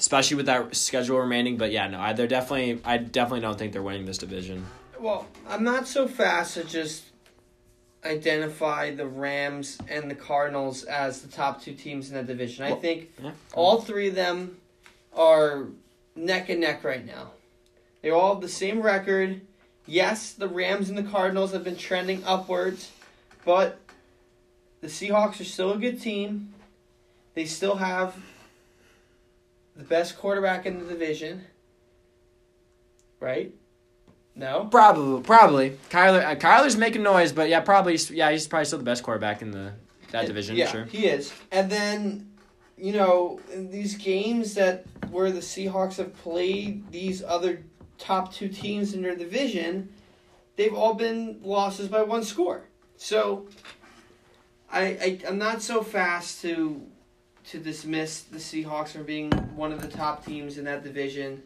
especially with that schedule remaining. But yeah, no, I, they're definitely I definitely don't think they're winning this division. Well, I'm not so fast to just identify the Rams and the Cardinals as the top two teams in that division. I think Yeah. all three of them are neck and neck right now. They all have the same record. Yes, the Rams and the Cardinals have been trending upwards, but the Seahawks are still a good team. They still have the best quarterback in the division. Right? No? Probably, probably Kyler. Uh, Kyler's making noise, but yeah, probably yeah, he's probably still the best quarterback in the that division. Yeah, Sure. he is. And then, you know, in these games that where the Seahawks have played these other top two teams in their division, they've all been losses by one score. So, I, I I'm not so fast to to dismiss the Seahawks from being one of the top teams in that division.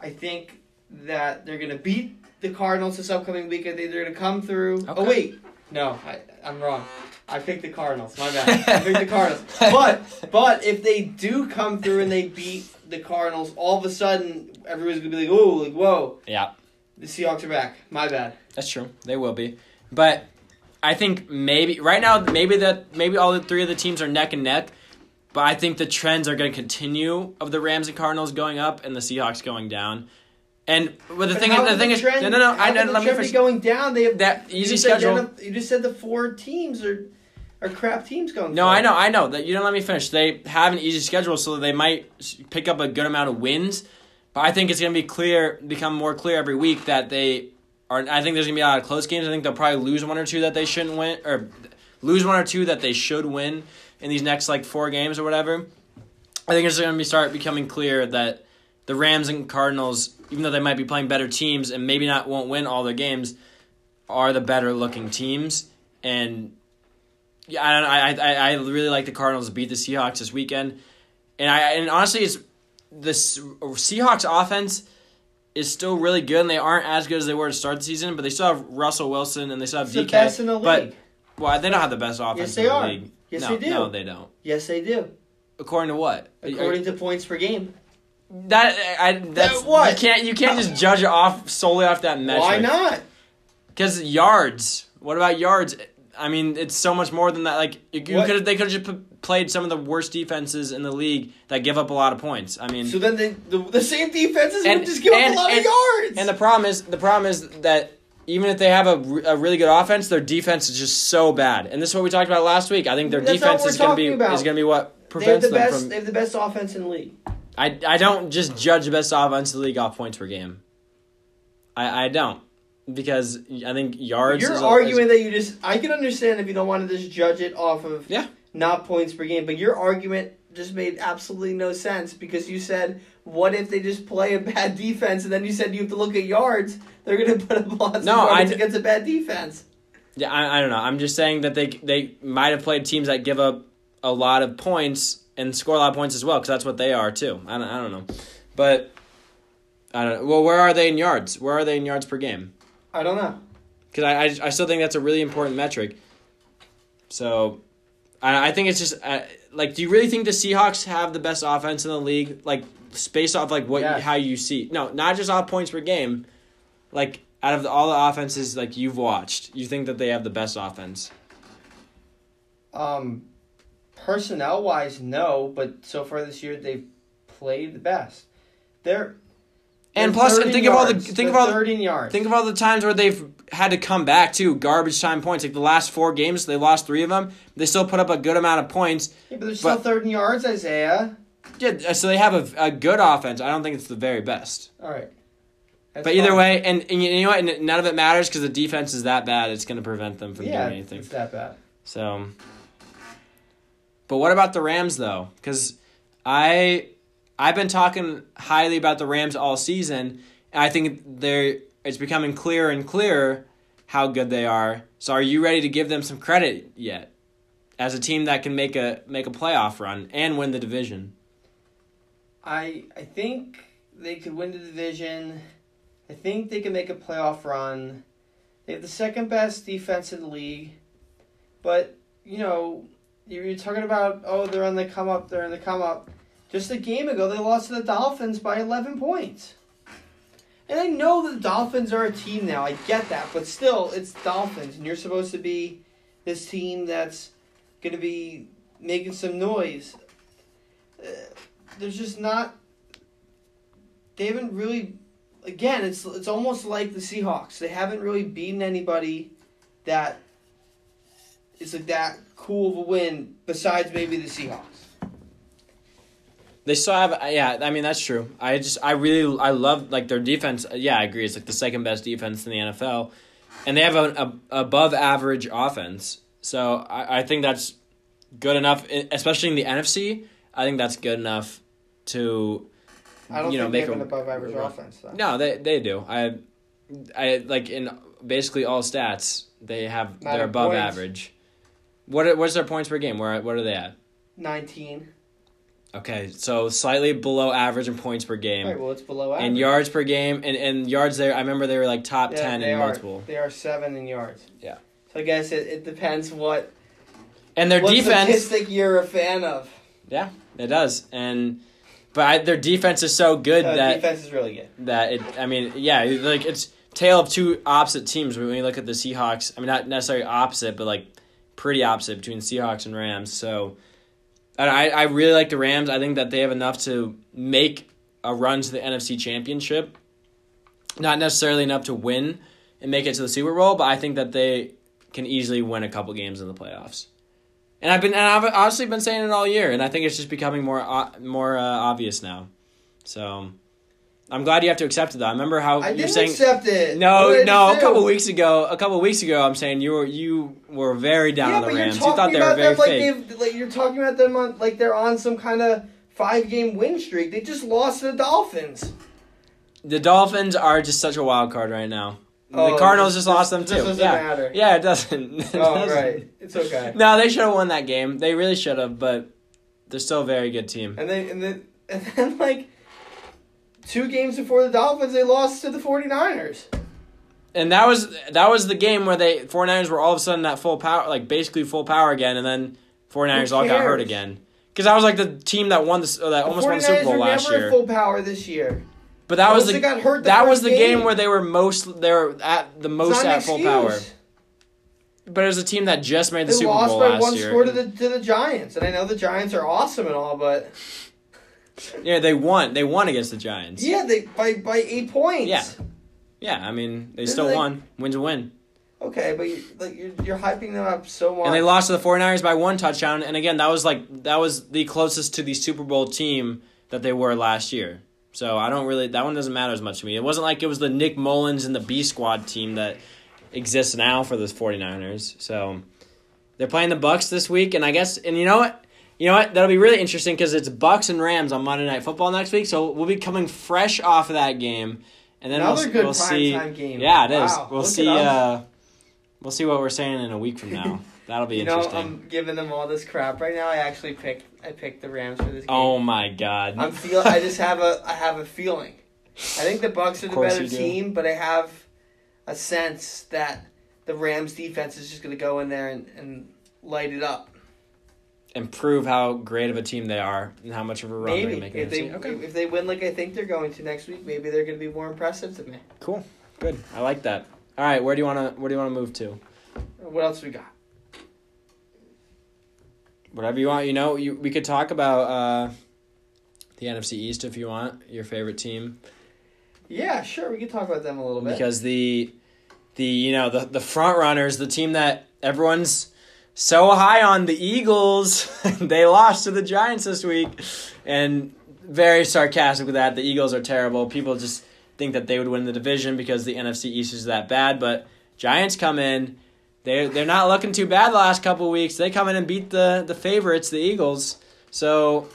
I think that they're gonna beat the Cardinals this upcoming week. I think they're gonna come through. Oh wait, no, I, I'm wrong. I picked the Cardinals. My bad. I picked the Cardinals. But but if they do come through and they beat the Cardinals, all of a sudden everyone's gonna be like, "Oh, like whoa, Yeah, the Seahawks are back." My bad. that's true. They will be, but I think maybe right now maybe that maybe all the three of the teams are neck and neck. But I think the trends are going to continue of the Rams and Cardinals going up and the Seahawks going down. And but the But thing is, the thing is, trend- no, no, no. I the Let me finish. going down. They have That easy just schedule. You just said the four teams are are crap teams going. No, forward. I know, I know that you don't let me finish. They have an easy schedule, so they might pick up a good amount of wins. But I think it's going to be clear, become more clear every week that they are. I think there's going to be a lot of close games. I think they'll probably lose one or two that they shouldn't win, or lose one or two that they should win in these next like four games or whatever. I think it's going to be start becoming clear that the Rams and Cardinals, even though they might be playing better teams and maybe not won't win all their games, are the better looking teams and yeah, I, don't- I, I, I really like the Cardinals to beat the Seahawks this weekend, and I and honestly, it's the Seahawks offense is still really good, and they aren't as good as they were to start the season, but they still have Russell Wilson and they still have It's the DK. best in the But. Well, they don't have the best offense Yes, in they the are. league. Yes, no, they do. No, they don't. Yes, they do. According to what? According to points per game. that, I that's That what? you can't you can't just judge it off solely off that metric. Why not? Because yards. What about yards? I mean, it's so much more than that. Like you, you could they could have just p- played some of the worst defenses in the league that give up a lot of points. I mean, So then they, the, the same defenses And- would just give and- up a lot and- of yards. and the problem is the problem is that even if they have a, a really good offense, their defense is just so bad. And this is what we talked about last week. I think their That's defense is going to be about. is going to be what they have prevents the them best. from. They have the best offense in the league. I I don't just judge the best offense in the league off points per game. I I don't because I think yards. You're is a- arguing is- that you just. I can understand if you don't want to just judge it off of Yeah. not points per game, but your argument just made absolutely no sense because you said, "What if they just play a bad defense?" And then you said you have to look at yards. They're going to put up lots No, of yards I- against a bad defense. Yeah, I, I don't know. I'm just saying that they they might have played teams that give up a lot of points and score a lot of points as well because that's what they are too. I don't, I don't know, but I don't. Well, where are they in yards? Where are they in yards per game? I don't know. Because I, I I still think that's a really important metric. So, I I think it's just uh, like, do you really think the Seahawks have the best offense in the league? Like, based off like what you, Yes. how you see? No, not just off points per game. Like out of the, all the offenses like you've watched, you think that they have the best offense? Um, personnel wise, no, but so far this year they've played the best. They're And they're plus, in think of all the think They're of all the yards. think of all the times where they've had to come back to garbage time points. Like the last four games, they lost three of them. They still put up a good amount of points. yeah, but they're still but- third in yards, Isaiah. Yeah, so they have a, a good offense. I don't think it's the very best. All right. That's But either fine. way, and, and you know what? None of it matters because the defense is that bad. It's going to prevent them from yeah, doing anything. it's that bad. So, but what about the Rams though? Because I I've been talking highly about the Rams all season, And I think they're it's becoming clearer and clearer how good they are. So are you ready to give them some credit yet? As a team that can make a make a playoff run and win the division. I I think they could win the division. I think they can make a playoff run. They have the second best defense in the league. But, you know, you're talking about, oh, they're on the come up, they're on the come up. Just a game ago, they lost to the Dolphins by 11 points. And I know the Dolphins are a team now. I get that. But still, it's Dolphins. And you're supposed to be this team that's going to be making some noise. Uh, there's just not. They haven't really. Again, it's it's almost like the Seahawks. They haven't really beaten anybody that is like that cool of a win besides maybe the Seahawks. They still have, yeah. I mean, that's true. I just, I really, I love like their defense. Yeah, I agree. It's like the second best defense in the NFL, and they have an above average offense. So I, I think that's good enough, especially in the NFC. I think that's good enough to, I don't you know, think make they have an above average offense though. No, they they do. I, I like in basically all stats they have Not they're above points. average. What are, what's their points per game? Where what are they at? Nineteen. Okay, so slightly below average in points per game. Right, well, it's below average. and yards per game and, and yards there I remember they were like top Yeah, 10 in are, multiple. They are seven in yards. Yeah. So I guess it, it depends what And their what defense statistic you're a fan of. Yeah, it does. And but I, their defense is so good Uh, that defense is really good. that it I mean, yeah, like it's tale of two opposite teams when you look at the Seahawks. I mean not necessarily opposite, but like pretty opposite between Seahawks and Rams. So and I, I really like the Rams. I think that they have enough to make a run to the NFC Championship. Not necessarily enough to win and make it to the Super Bowl, but I think that they can easily win a couple games in the playoffs. And I've been and I've honestly been saying it all year, and I think it's just becoming more uh, more uh, obvious now. So I'm glad you have to accept it. Though I remember how I you're didn't saying accept it. no, What did I no. A couple weeks ago, a couple weeks ago, I'm saying you were you were very down Yeah, on the Rams. You thought they were very them like fake. they've like you're talking about them on like they're on some kind of five game win streak. They just lost to the Dolphins. The Dolphins are just such a wild card right now. Oh, the Cardinals this- just lost them too. this doesn't yeah, matter. yeah, it doesn't. It Oh doesn't. right, it's okay. No, they should have won that game. They really should have, but they're still a very good team. And then and then and then like two games before the Dolphins, they lost to the 49ers. And that was that was the game where they 49ers were all of a sudden at full power, like basically full power again, and then 49ers all got hurt again. Because that was like the team that won the that The almost won the 49ers Super Bowl are last never year. at full power this year. But that was the got hurt the that was the game. game. where they were most they were at the most at full excuse. power. But it was a team that just made the They Super lost Bowl by last one year. score to the to the Giants, and I know the Giants are awesome and all, but yeah, they won. They won against the Giants. yeah, they by by eight points. Yeah. Yeah, I mean they This still like- won. Win's a win. Okay, but you, like you're you're hyping them up so much. And they lost to the 49ers by one touchdown. And again, that was like that was the closest to the Super Bowl team that they were last year. So I don't really that one doesn't matter as much to me. It wasn't like it was the Nick Mullens and the B squad team that exists now for the 49ers. So they're playing the Bucs this week and I guess and you know what? You know what? That'll be really interesting because it's Bucs and Rams on Monday Night Football next week. So we'll be coming fresh off of that game, and then Another we'll, good we'll see. game. Yeah, it is. Wow, We'll look see. Uh, we'll see what we're saying in a week from now. That'll be You know, interesting. I'm giving them all this crap right now. I actually picked I picked the Rams for this oh game. oh my god! I'm feel I just have a I have a feeling. I think the Bucs are the better team, but I have a sense that the Rams defense is just going to go in there and, and light it up. and prove how great of a team they are and how much of a run they're Maybe gonna make. in if they okay, if they win like I think they're going to next week, maybe they're going to be more impressive to me. cool, good. I like that. All right, where do you wanna where do you wanna move to? What else we got? Whatever you want. You know, you we could talk about uh, the NFC East if you want. Your favorite team Yeah, sure, we could talk about them a little bit. because the the you know the the front runners, the team that everyone's so high on, the Eagles, they lost to the Giants this week, and very sarcastic with that. The Eagles are terrible. People just think that they would win the division because the NFC East is that bad, but Giants come in. They're, they're not looking too bad the last couple of weeks. They come in and beat the, the favorites, the Eagles. So,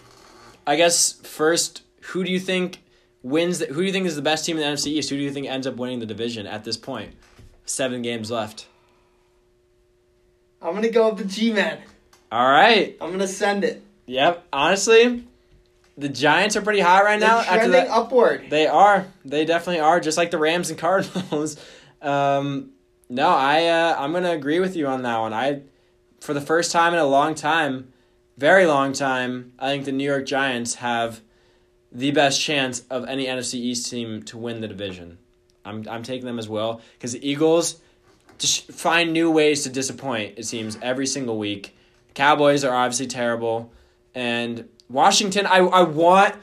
I guess first, who do you think wins. The, who do you think is the best team in the NFC East? Who do you think ends up winning the division at this point? Seven games left. I'm gonna go with the G-Man. All right. I'm gonna send it. Yep. Honestly, the Giants are pretty hot right They're now. After trending that, upward. They are. They definitely are. Just like the Rams and Cardinals. um, no, I uh, I'm gonna agree with you on that one. I, for the first time in a long time, very long time, I think the New York Giants have the best chance of any NFC East team to win the division. I'm I'm taking them as well because the Eagles just find new ways to disappoint. It seems every single week. Cowboys are obviously terrible, and Washington. I I want,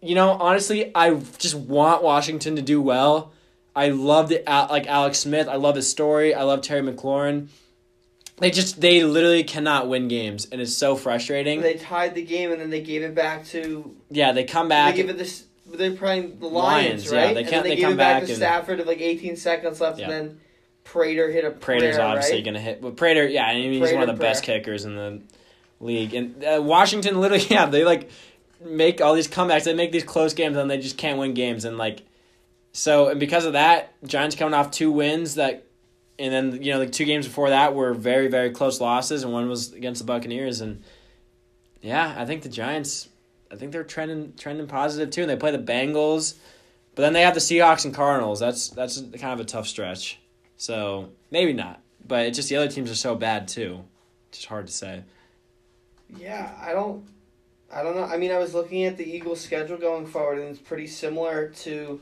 you know, honestly, I just want Washington to do well. I love it. like Alex Smith. I love his story. I love Terry McLaurin. They just they literally cannot win games, and it's so frustrating. They tied the game and then they gave it back to. yeah, they come They back. gave it this. They're playing the Lions, Lions, yeah, right? they and can't- then they they, gave come it back, back to and- Stafford with like 18 seconds left, Yeah. and then Prater hit a Prater's prayer, obviously right? going to hit. But Prater, yeah, I mean, he's Prater one of the best kickers in the league. And uh, Washington, literally, yeah, they like make all these comebacks. They make these close games, and they just can't win games. And like, so and because of that, Giants coming off two wins that, and then you know the two games before that were very very close losses, and one was against the Buccaneers. And yeah, I think the Giants, I think they're trending trending positive too. And they play the Bengals, but then they have the Seahawks and Cardinals. That's that's kind of a tough stretch. So maybe not, but it's just the other teams are so bad too. It's just hard to say. Yeah, I don't. I don't know. I mean, I was looking at the Eagles' schedule going forward, and it's pretty similar to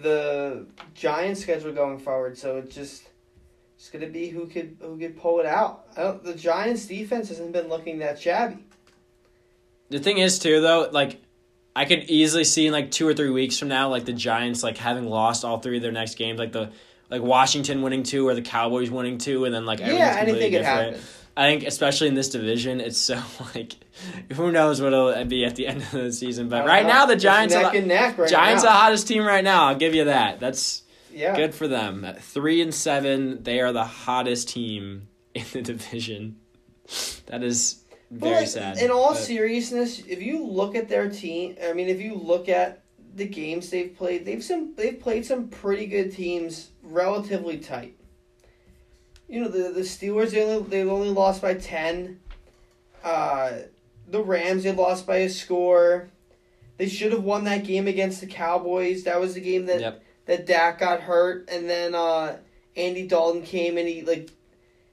the Giants' schedule going forward. So it just it's gonna be who could who could pull it out. I don't, the Giants' defense hasn't been looking that shabby. The thing is too though, like I could easily see in like two or three weeks from now, like the Giants like having lost all three of their next games, like the like Washington winning two or the Cowboys winning two, and then like yeah, anything could different. happen. I think especially in this division, it's so like who knows what it'll be at the end of the season. But right know. now, the Giants are neck the, and neck right Giants now. are the hottest team right now. I'll give you that. That's Yeah, good for them. At three and seven, they are the hottest team in the division. That is very sad. In all but- seriousness, if you look at their team, I mean, if you look at the games they've played, they've some they've played some pretty good teams relatively tight. You know, the the Steelers they only they only lost by ten. Uh, the Rams they lost by a score. They should have won that game against the Cowboys. That was the game that Yep. that Dak got hurt, and then uh, Andy Dalton came and he like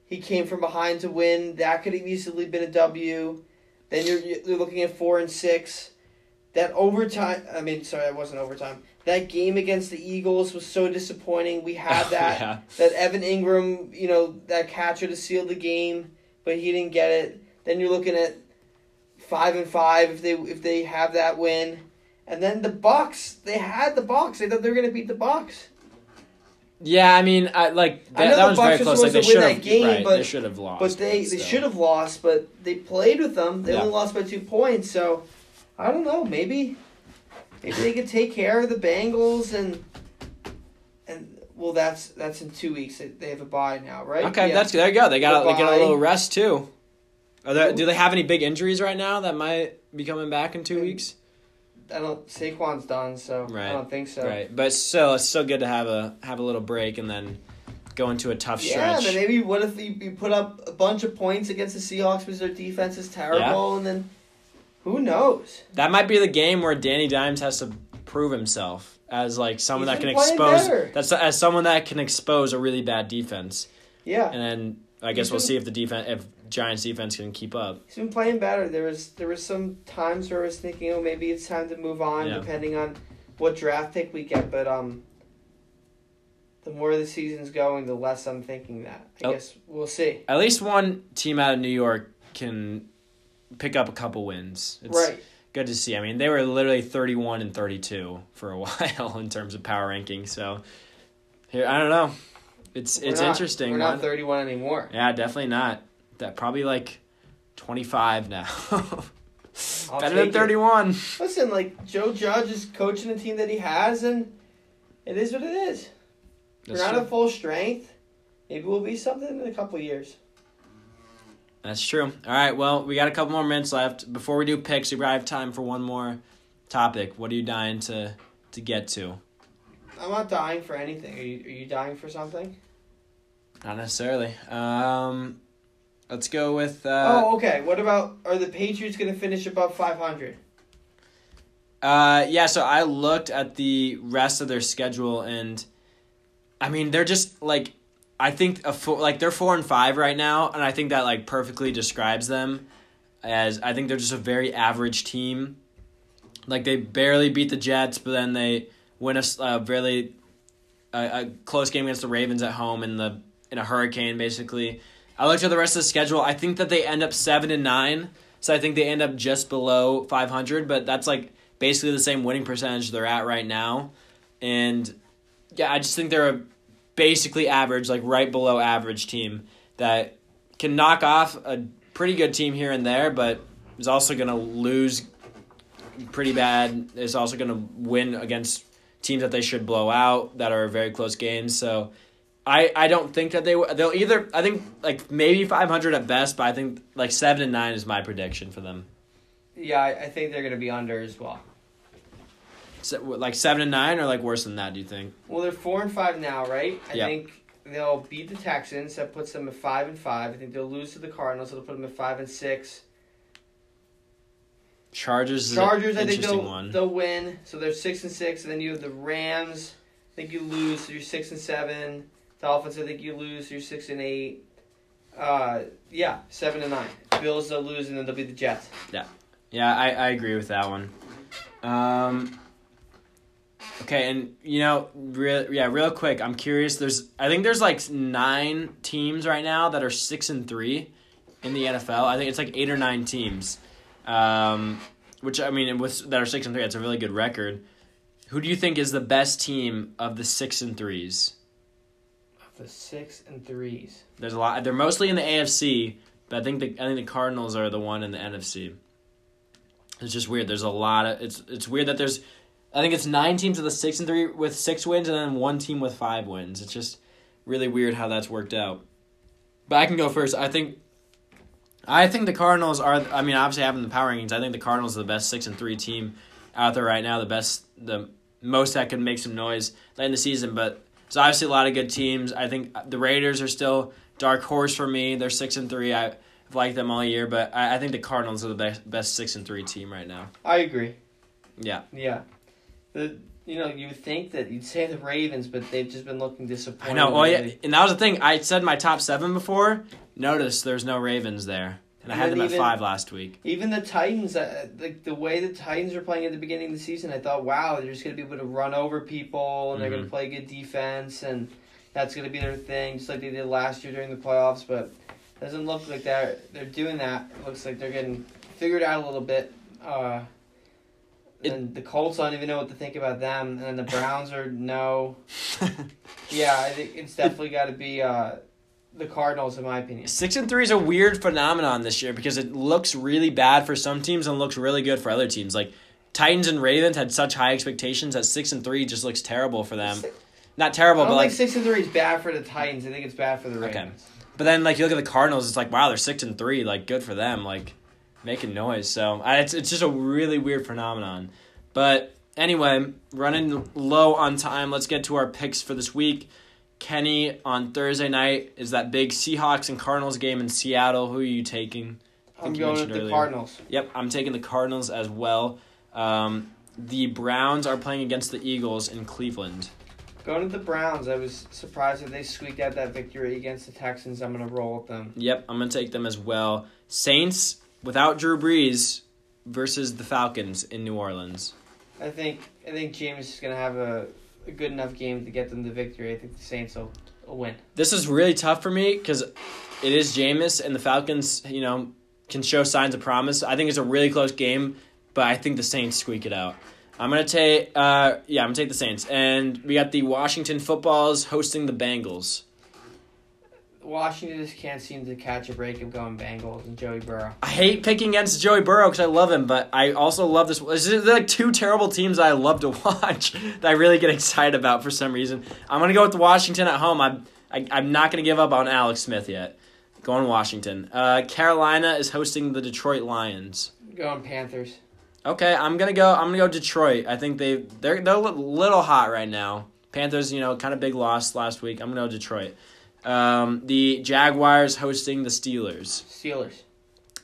he came from behind to win. That could have easily been a W. Then you're you're looking at four and six. That overtime. I mean, sorry, that wasn't overtime. That game against the Eagles was so disappointing. We had that Yeah. that Evan Engram, you know, that catcher to seal the game, but he didn't get it. Then you're looking at five and five if they if they have that win, and then the Bucs. They had the Bucs. They thought they were gonna beat the Bucs. Yeah, I mean, I like I that, know that was very close. Like they should have, that game, right, but- they should have lost. But they, they should have lost, but they played with them. They Yeah. only lost by two points, so I don't know. Maybe maybe they could take care of the Bengals and and well, that's that's in two weeks. They- They have a bye now, right? Okay, Yeah. that's there you go. They got they get a little rest too. Are there, do they have any big injuries right now that might be coming back in two weeks? I don't. Saquon's done, so Right. I don't think so. Right, but still, it's still good to have a have a little break and then go into a tough stretch. Yeah, stretch. then maybe what if you, you put up a bunch of points against the Seahawks because their defense is terrible, and then who knows? That might be the game where Danny Dimes has to prove himself as like someone He's that can expose. better. That's as someone that can expose a really bad defense, Yeah, and then I guess He's we'll been- see if the defense, if Giants defense can keep up. he's been playing better. There was there was some times where I was thinking, oh, maybe it's time to move on, Yeah. depending on what draft pick we get. But um, the more the season's going, the less I'm thinking that. I Oh. guess we'll see. At least one team out of New York can pick up a couple wins. It's right. good to see. I mean, they were literally 31 and 32 for a while in terms of power ranking. So here, I don't know. It's We're it's not- interesting. We're not man. 31 anymore. Yeah, definitely not. That probably like 25 now. Better than it. 31. Listen, like Joe Judge is coaching the team that he has, and it is what it is. We're That's not true. at full strength. Maybe we'll be something in a couple years. That's true. All right, well, we got a couple more minutes left. Before we do picks, we probably have time for one more topic. What are you dying to to get to. I'm not dying for anything. Are you, are you dying for something? Not necessarily. Um, let's go with. Uh, oh, okay. What about are the Patriots going to finish above 500? Uh, yeah. So I looked at the rest of their schedule, and I mean, they're just like, I think a four, like they're four and five right now, and I think that like perfectly describes them. As I think they're just a very average team. Like they barely beat the Jets, but then they win a uh, really a, a close game against the Ravens at home in the in a hurricane, basically. I looked at the rest of the schedule. I think that they end up seven and nine, so I think they end up just below five hundred. But that's like basically the same winning percentage they're at right now, and yeah, I just think they're a basically average, like right below average team that can knock off a pretty good team here and there, but is also going to lose pretty bad. Is also going to win against teams that they should blow out that are very close games. So I I don't think that they they'll either I think like maybe 500 at best, but I think like 7 and 9 is my prediction for them. Yeah, I, I think they're going to be under as well. So, like 7 and 9 or like worse than that, do you think? Well, they're 4 and 5 now, right? I Yeah. think they'll beat the Texans. That puts them at 5 and 5. I think they'll lose to the Cardinals. That'll put them at 5 and 6. Chargers Chargers, I think they'll, one. they'll win. So they're 6 and 6. And then you have the Rams. I think you lose. So you're 6 and 7. Dolphins, I think you lose. So you're 6 and 8. Uh, yeah, 7 and 9. Bills, they'll lose. And then they'll be the Jets. Yeah, yeah, I, I agree with that one. Um, okay, and you know, real yeah, real quick, I'm curious. There's I think there's like nine teams right now that are six and three in the NFL. I think it's like eight or nine teams, um, which I mean, with that are six and three, that's a really good record. Who do you think is the best team of the six and threes? Of The 6 and 3s. There's a lot. They're mostly in the AFC, but I think the I think the Cardinals are the one in the NFC. It's just weird. There's a lot of it's it's weird that there's I think it's nine teams with the six and three with six wins and then one team with five wins. It's just really weird how that's worked out. But I can go first. I think I think the Cardinals are I mean obviously having the power rankings, I think the Cardinals are the best six and three team out there right now, the best the most that could make some noise late in the season, but there's obviously a lot of good teams. I think the Raiders are still dark horse for me. They're six and three. I've liked them all year, but I, I think the Cardinals are the best best six and three team right now. I agree. Yeah. Yeah. The you know, you would think that you'd say the Ravens, but they've just been looking disappointed. I know. Well, yeah, and that was the thing. I said my top seven before. Notice there's no Ravens there, and I had And them at five last week. Even the Titans, uh, like the way the Titans were playing at the beginning of the season, I thought, wow, they're just going to be able to run over people and they're going Mhm. to play good defense and that's going to be their thing, just like they did last year during the playoffs. But it doesn't look like they're they're doing that. It looks like they're getting figured out a little bit. Uh, It- and the Colts, I don't even know what to think about them. And then the Browns are no. Yeah, I think it's definitely got to be uh, the Cardinals, in my opinion. Six and three is a weird phenomenon this year because it looks really bad for some teams and looks really good for other teams. Like Titans and Ravens had such high expectations that six and three just looks terrible for them. Not I terrible, but like six and three is bad for the Titans. I think it's bad for the Okay. Ravens. But then, like you look at the Cardinals, it's like wow, they're six and three. Like good for them. Like making noise. So I, it's it's just a really weird phenomenon. But anyway, running low on time. Let's get to our picks for this week. Kenny on Thursday night is that big Seahawks and Cardinals game in Seattle. Who are you taking? I I'm going with the earlier. Cardinals. Yep, I'm taking the Cardinals as well. Um, the Browns are playing against the Eagles in Cleveland. Going to the Browns. I was surprised that they squeaked out that victory against the Texans. I'm going to roll with them. Yep, I'm gonna take them as well. Saints without Drew Brees versus the Falcons in New Orleans. I think I think Jameis is going to have a, a good enough game to get them the victory. I think the Saints will, will win. This is really tough for me because it is Jameis and the Falcons. You know, can show signs of promise. I think it's a really close game, but I think the Saints squeak it out. I'm gonna take, uh, yeah, I'm gonna take the Saints, and we got the Washington Footballs hosting the Bengals. Washington just can't seem to catch a break of going Bengals and Joey Burrow. I hate picking against Joey Burrow because I love him, but I also love this. This is like two terrible teams I love to watch that I really get excited about for some reason. I'm gonna go with Washington at home. I'm I, I'm not gonna give up on Alex Smith yet. Going Washington. Uh, Carolina is hosting the Detroit Lions. Going Panthers. Okay, I'm gonna go. I'm gonna go Detroit. I think they they're they're a little hot right now. Panthers, you know, kind of big loss last week. I'm gonna go Detroit. Um, the Jaguars hosting the Steelers. Steelers.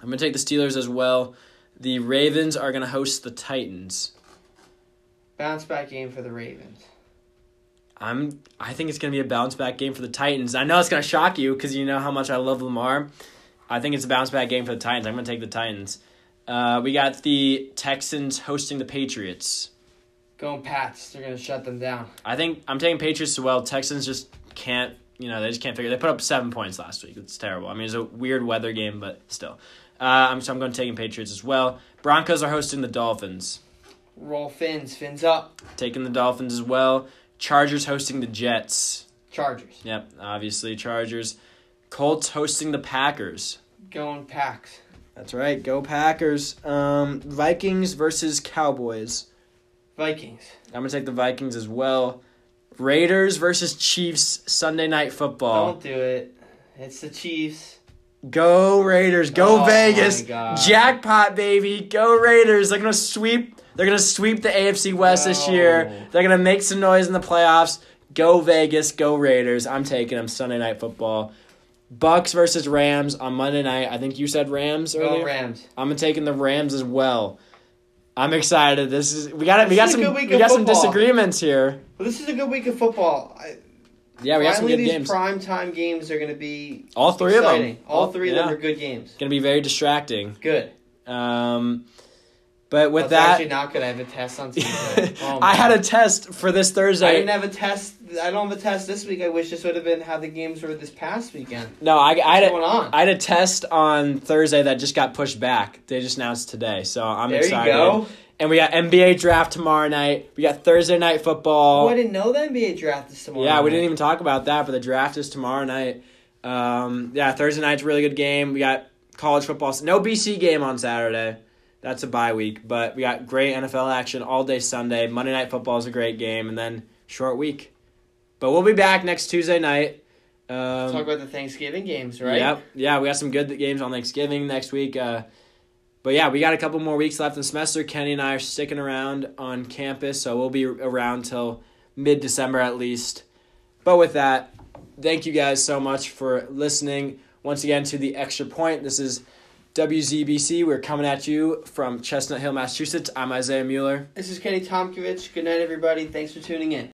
I'm gonna take the Steelers as well. The Ravens are gonna host the Titans. Bounce back game for the Ravens. I'm. I think it's gonna be a bounce back game for the Titans. I know it's gonna shock you because you know how much I love Lamar. I think it's a bounce back game for the Titans. I'm gonna take the Titans. Uh, we got the Texans hosting the Patriots. Going Pats. They're gonna shut them down. I think I'm taking Patriots as well. Texans just can't, you know, they just can't figure. They put up seven points last week. It's terrible. I mean, it's a weird weather game, but still. Uh, I'm so I'm going to take Patriots as well. Broncos are hosting the Dolphins. Roll fins. Fins up. Taking the Dolphins as well. Chargers hosting the Jets. Chargers. Yep, obviously Chargers. Colts hosting the Packers. Going Packs. That's right. Go Packers. Um, Vikings versus Cowboys. Vikings. I'm gonna take the Vikings as well. Raiders versus Chiefs Sunday night football. Don't do it. It's the Chiefs. Go Raiders. Go Oh Vegas. Jackpot baby. Go Raiders. They're gonna sweep they're gonna sweep the AFC West this year. They're gonna make some noise in the playoffs. Go Vegas. Go Raiders. I'm taking them Sunday night football. Bucs versus Rams on Monday night. I think you said Rams Go earlier. Rams. I'm taking the Rams as well. I'm excited. This is we got it. we got some we got some disagreements here. Well, this is a good week of football. I, Yeah, we got some finally, good these games. prime time games are going to be All three of them. exciting. All three of them are good games. Gonna be very distracting. Good. Um, but with that, actually not good. I have a test on Tuesday. Oh, I had a test for this Thursday. I didn't have a test. I don't have a test this week. I wish this would have been how the games were this past weekend. no, I, I, had What's going a, on? I had a test on Thursday that just got pushed back. They just announced today, so I'm There you excited. go. And we got NBA draft tomorrow night. We got Thursday night football. Oh, I didn't know the NBA draft is tomorrow. Yeah, we didn't even talk about that, but the draft is tomorrow night. Um, yeah, Thursday night's a really good game. We got college football. No BC game on Saturday. That's a bye week, but we got great NFL action all day Sunday. Monday night football is a great game, and then short week. But we'll be back next Tuesday night. Um, Talk about the Thanksgiving games, right? Yep. Yeah, we got some good games on Thanksgiving next week. Uh, but yeah, we got a couple more weeks left in the semester. Kenny and I are sticking around on campus, so we'll be around till mid December at least. But with that, thank you guys so much for listening once again to the extra point. This is WZBC. We're coming at you from Chestnut Hill, Massachusetts. I'm Isaiah Mueller. This is Kenny Tomkovich. Good night, everybody. Thanks for tuning in.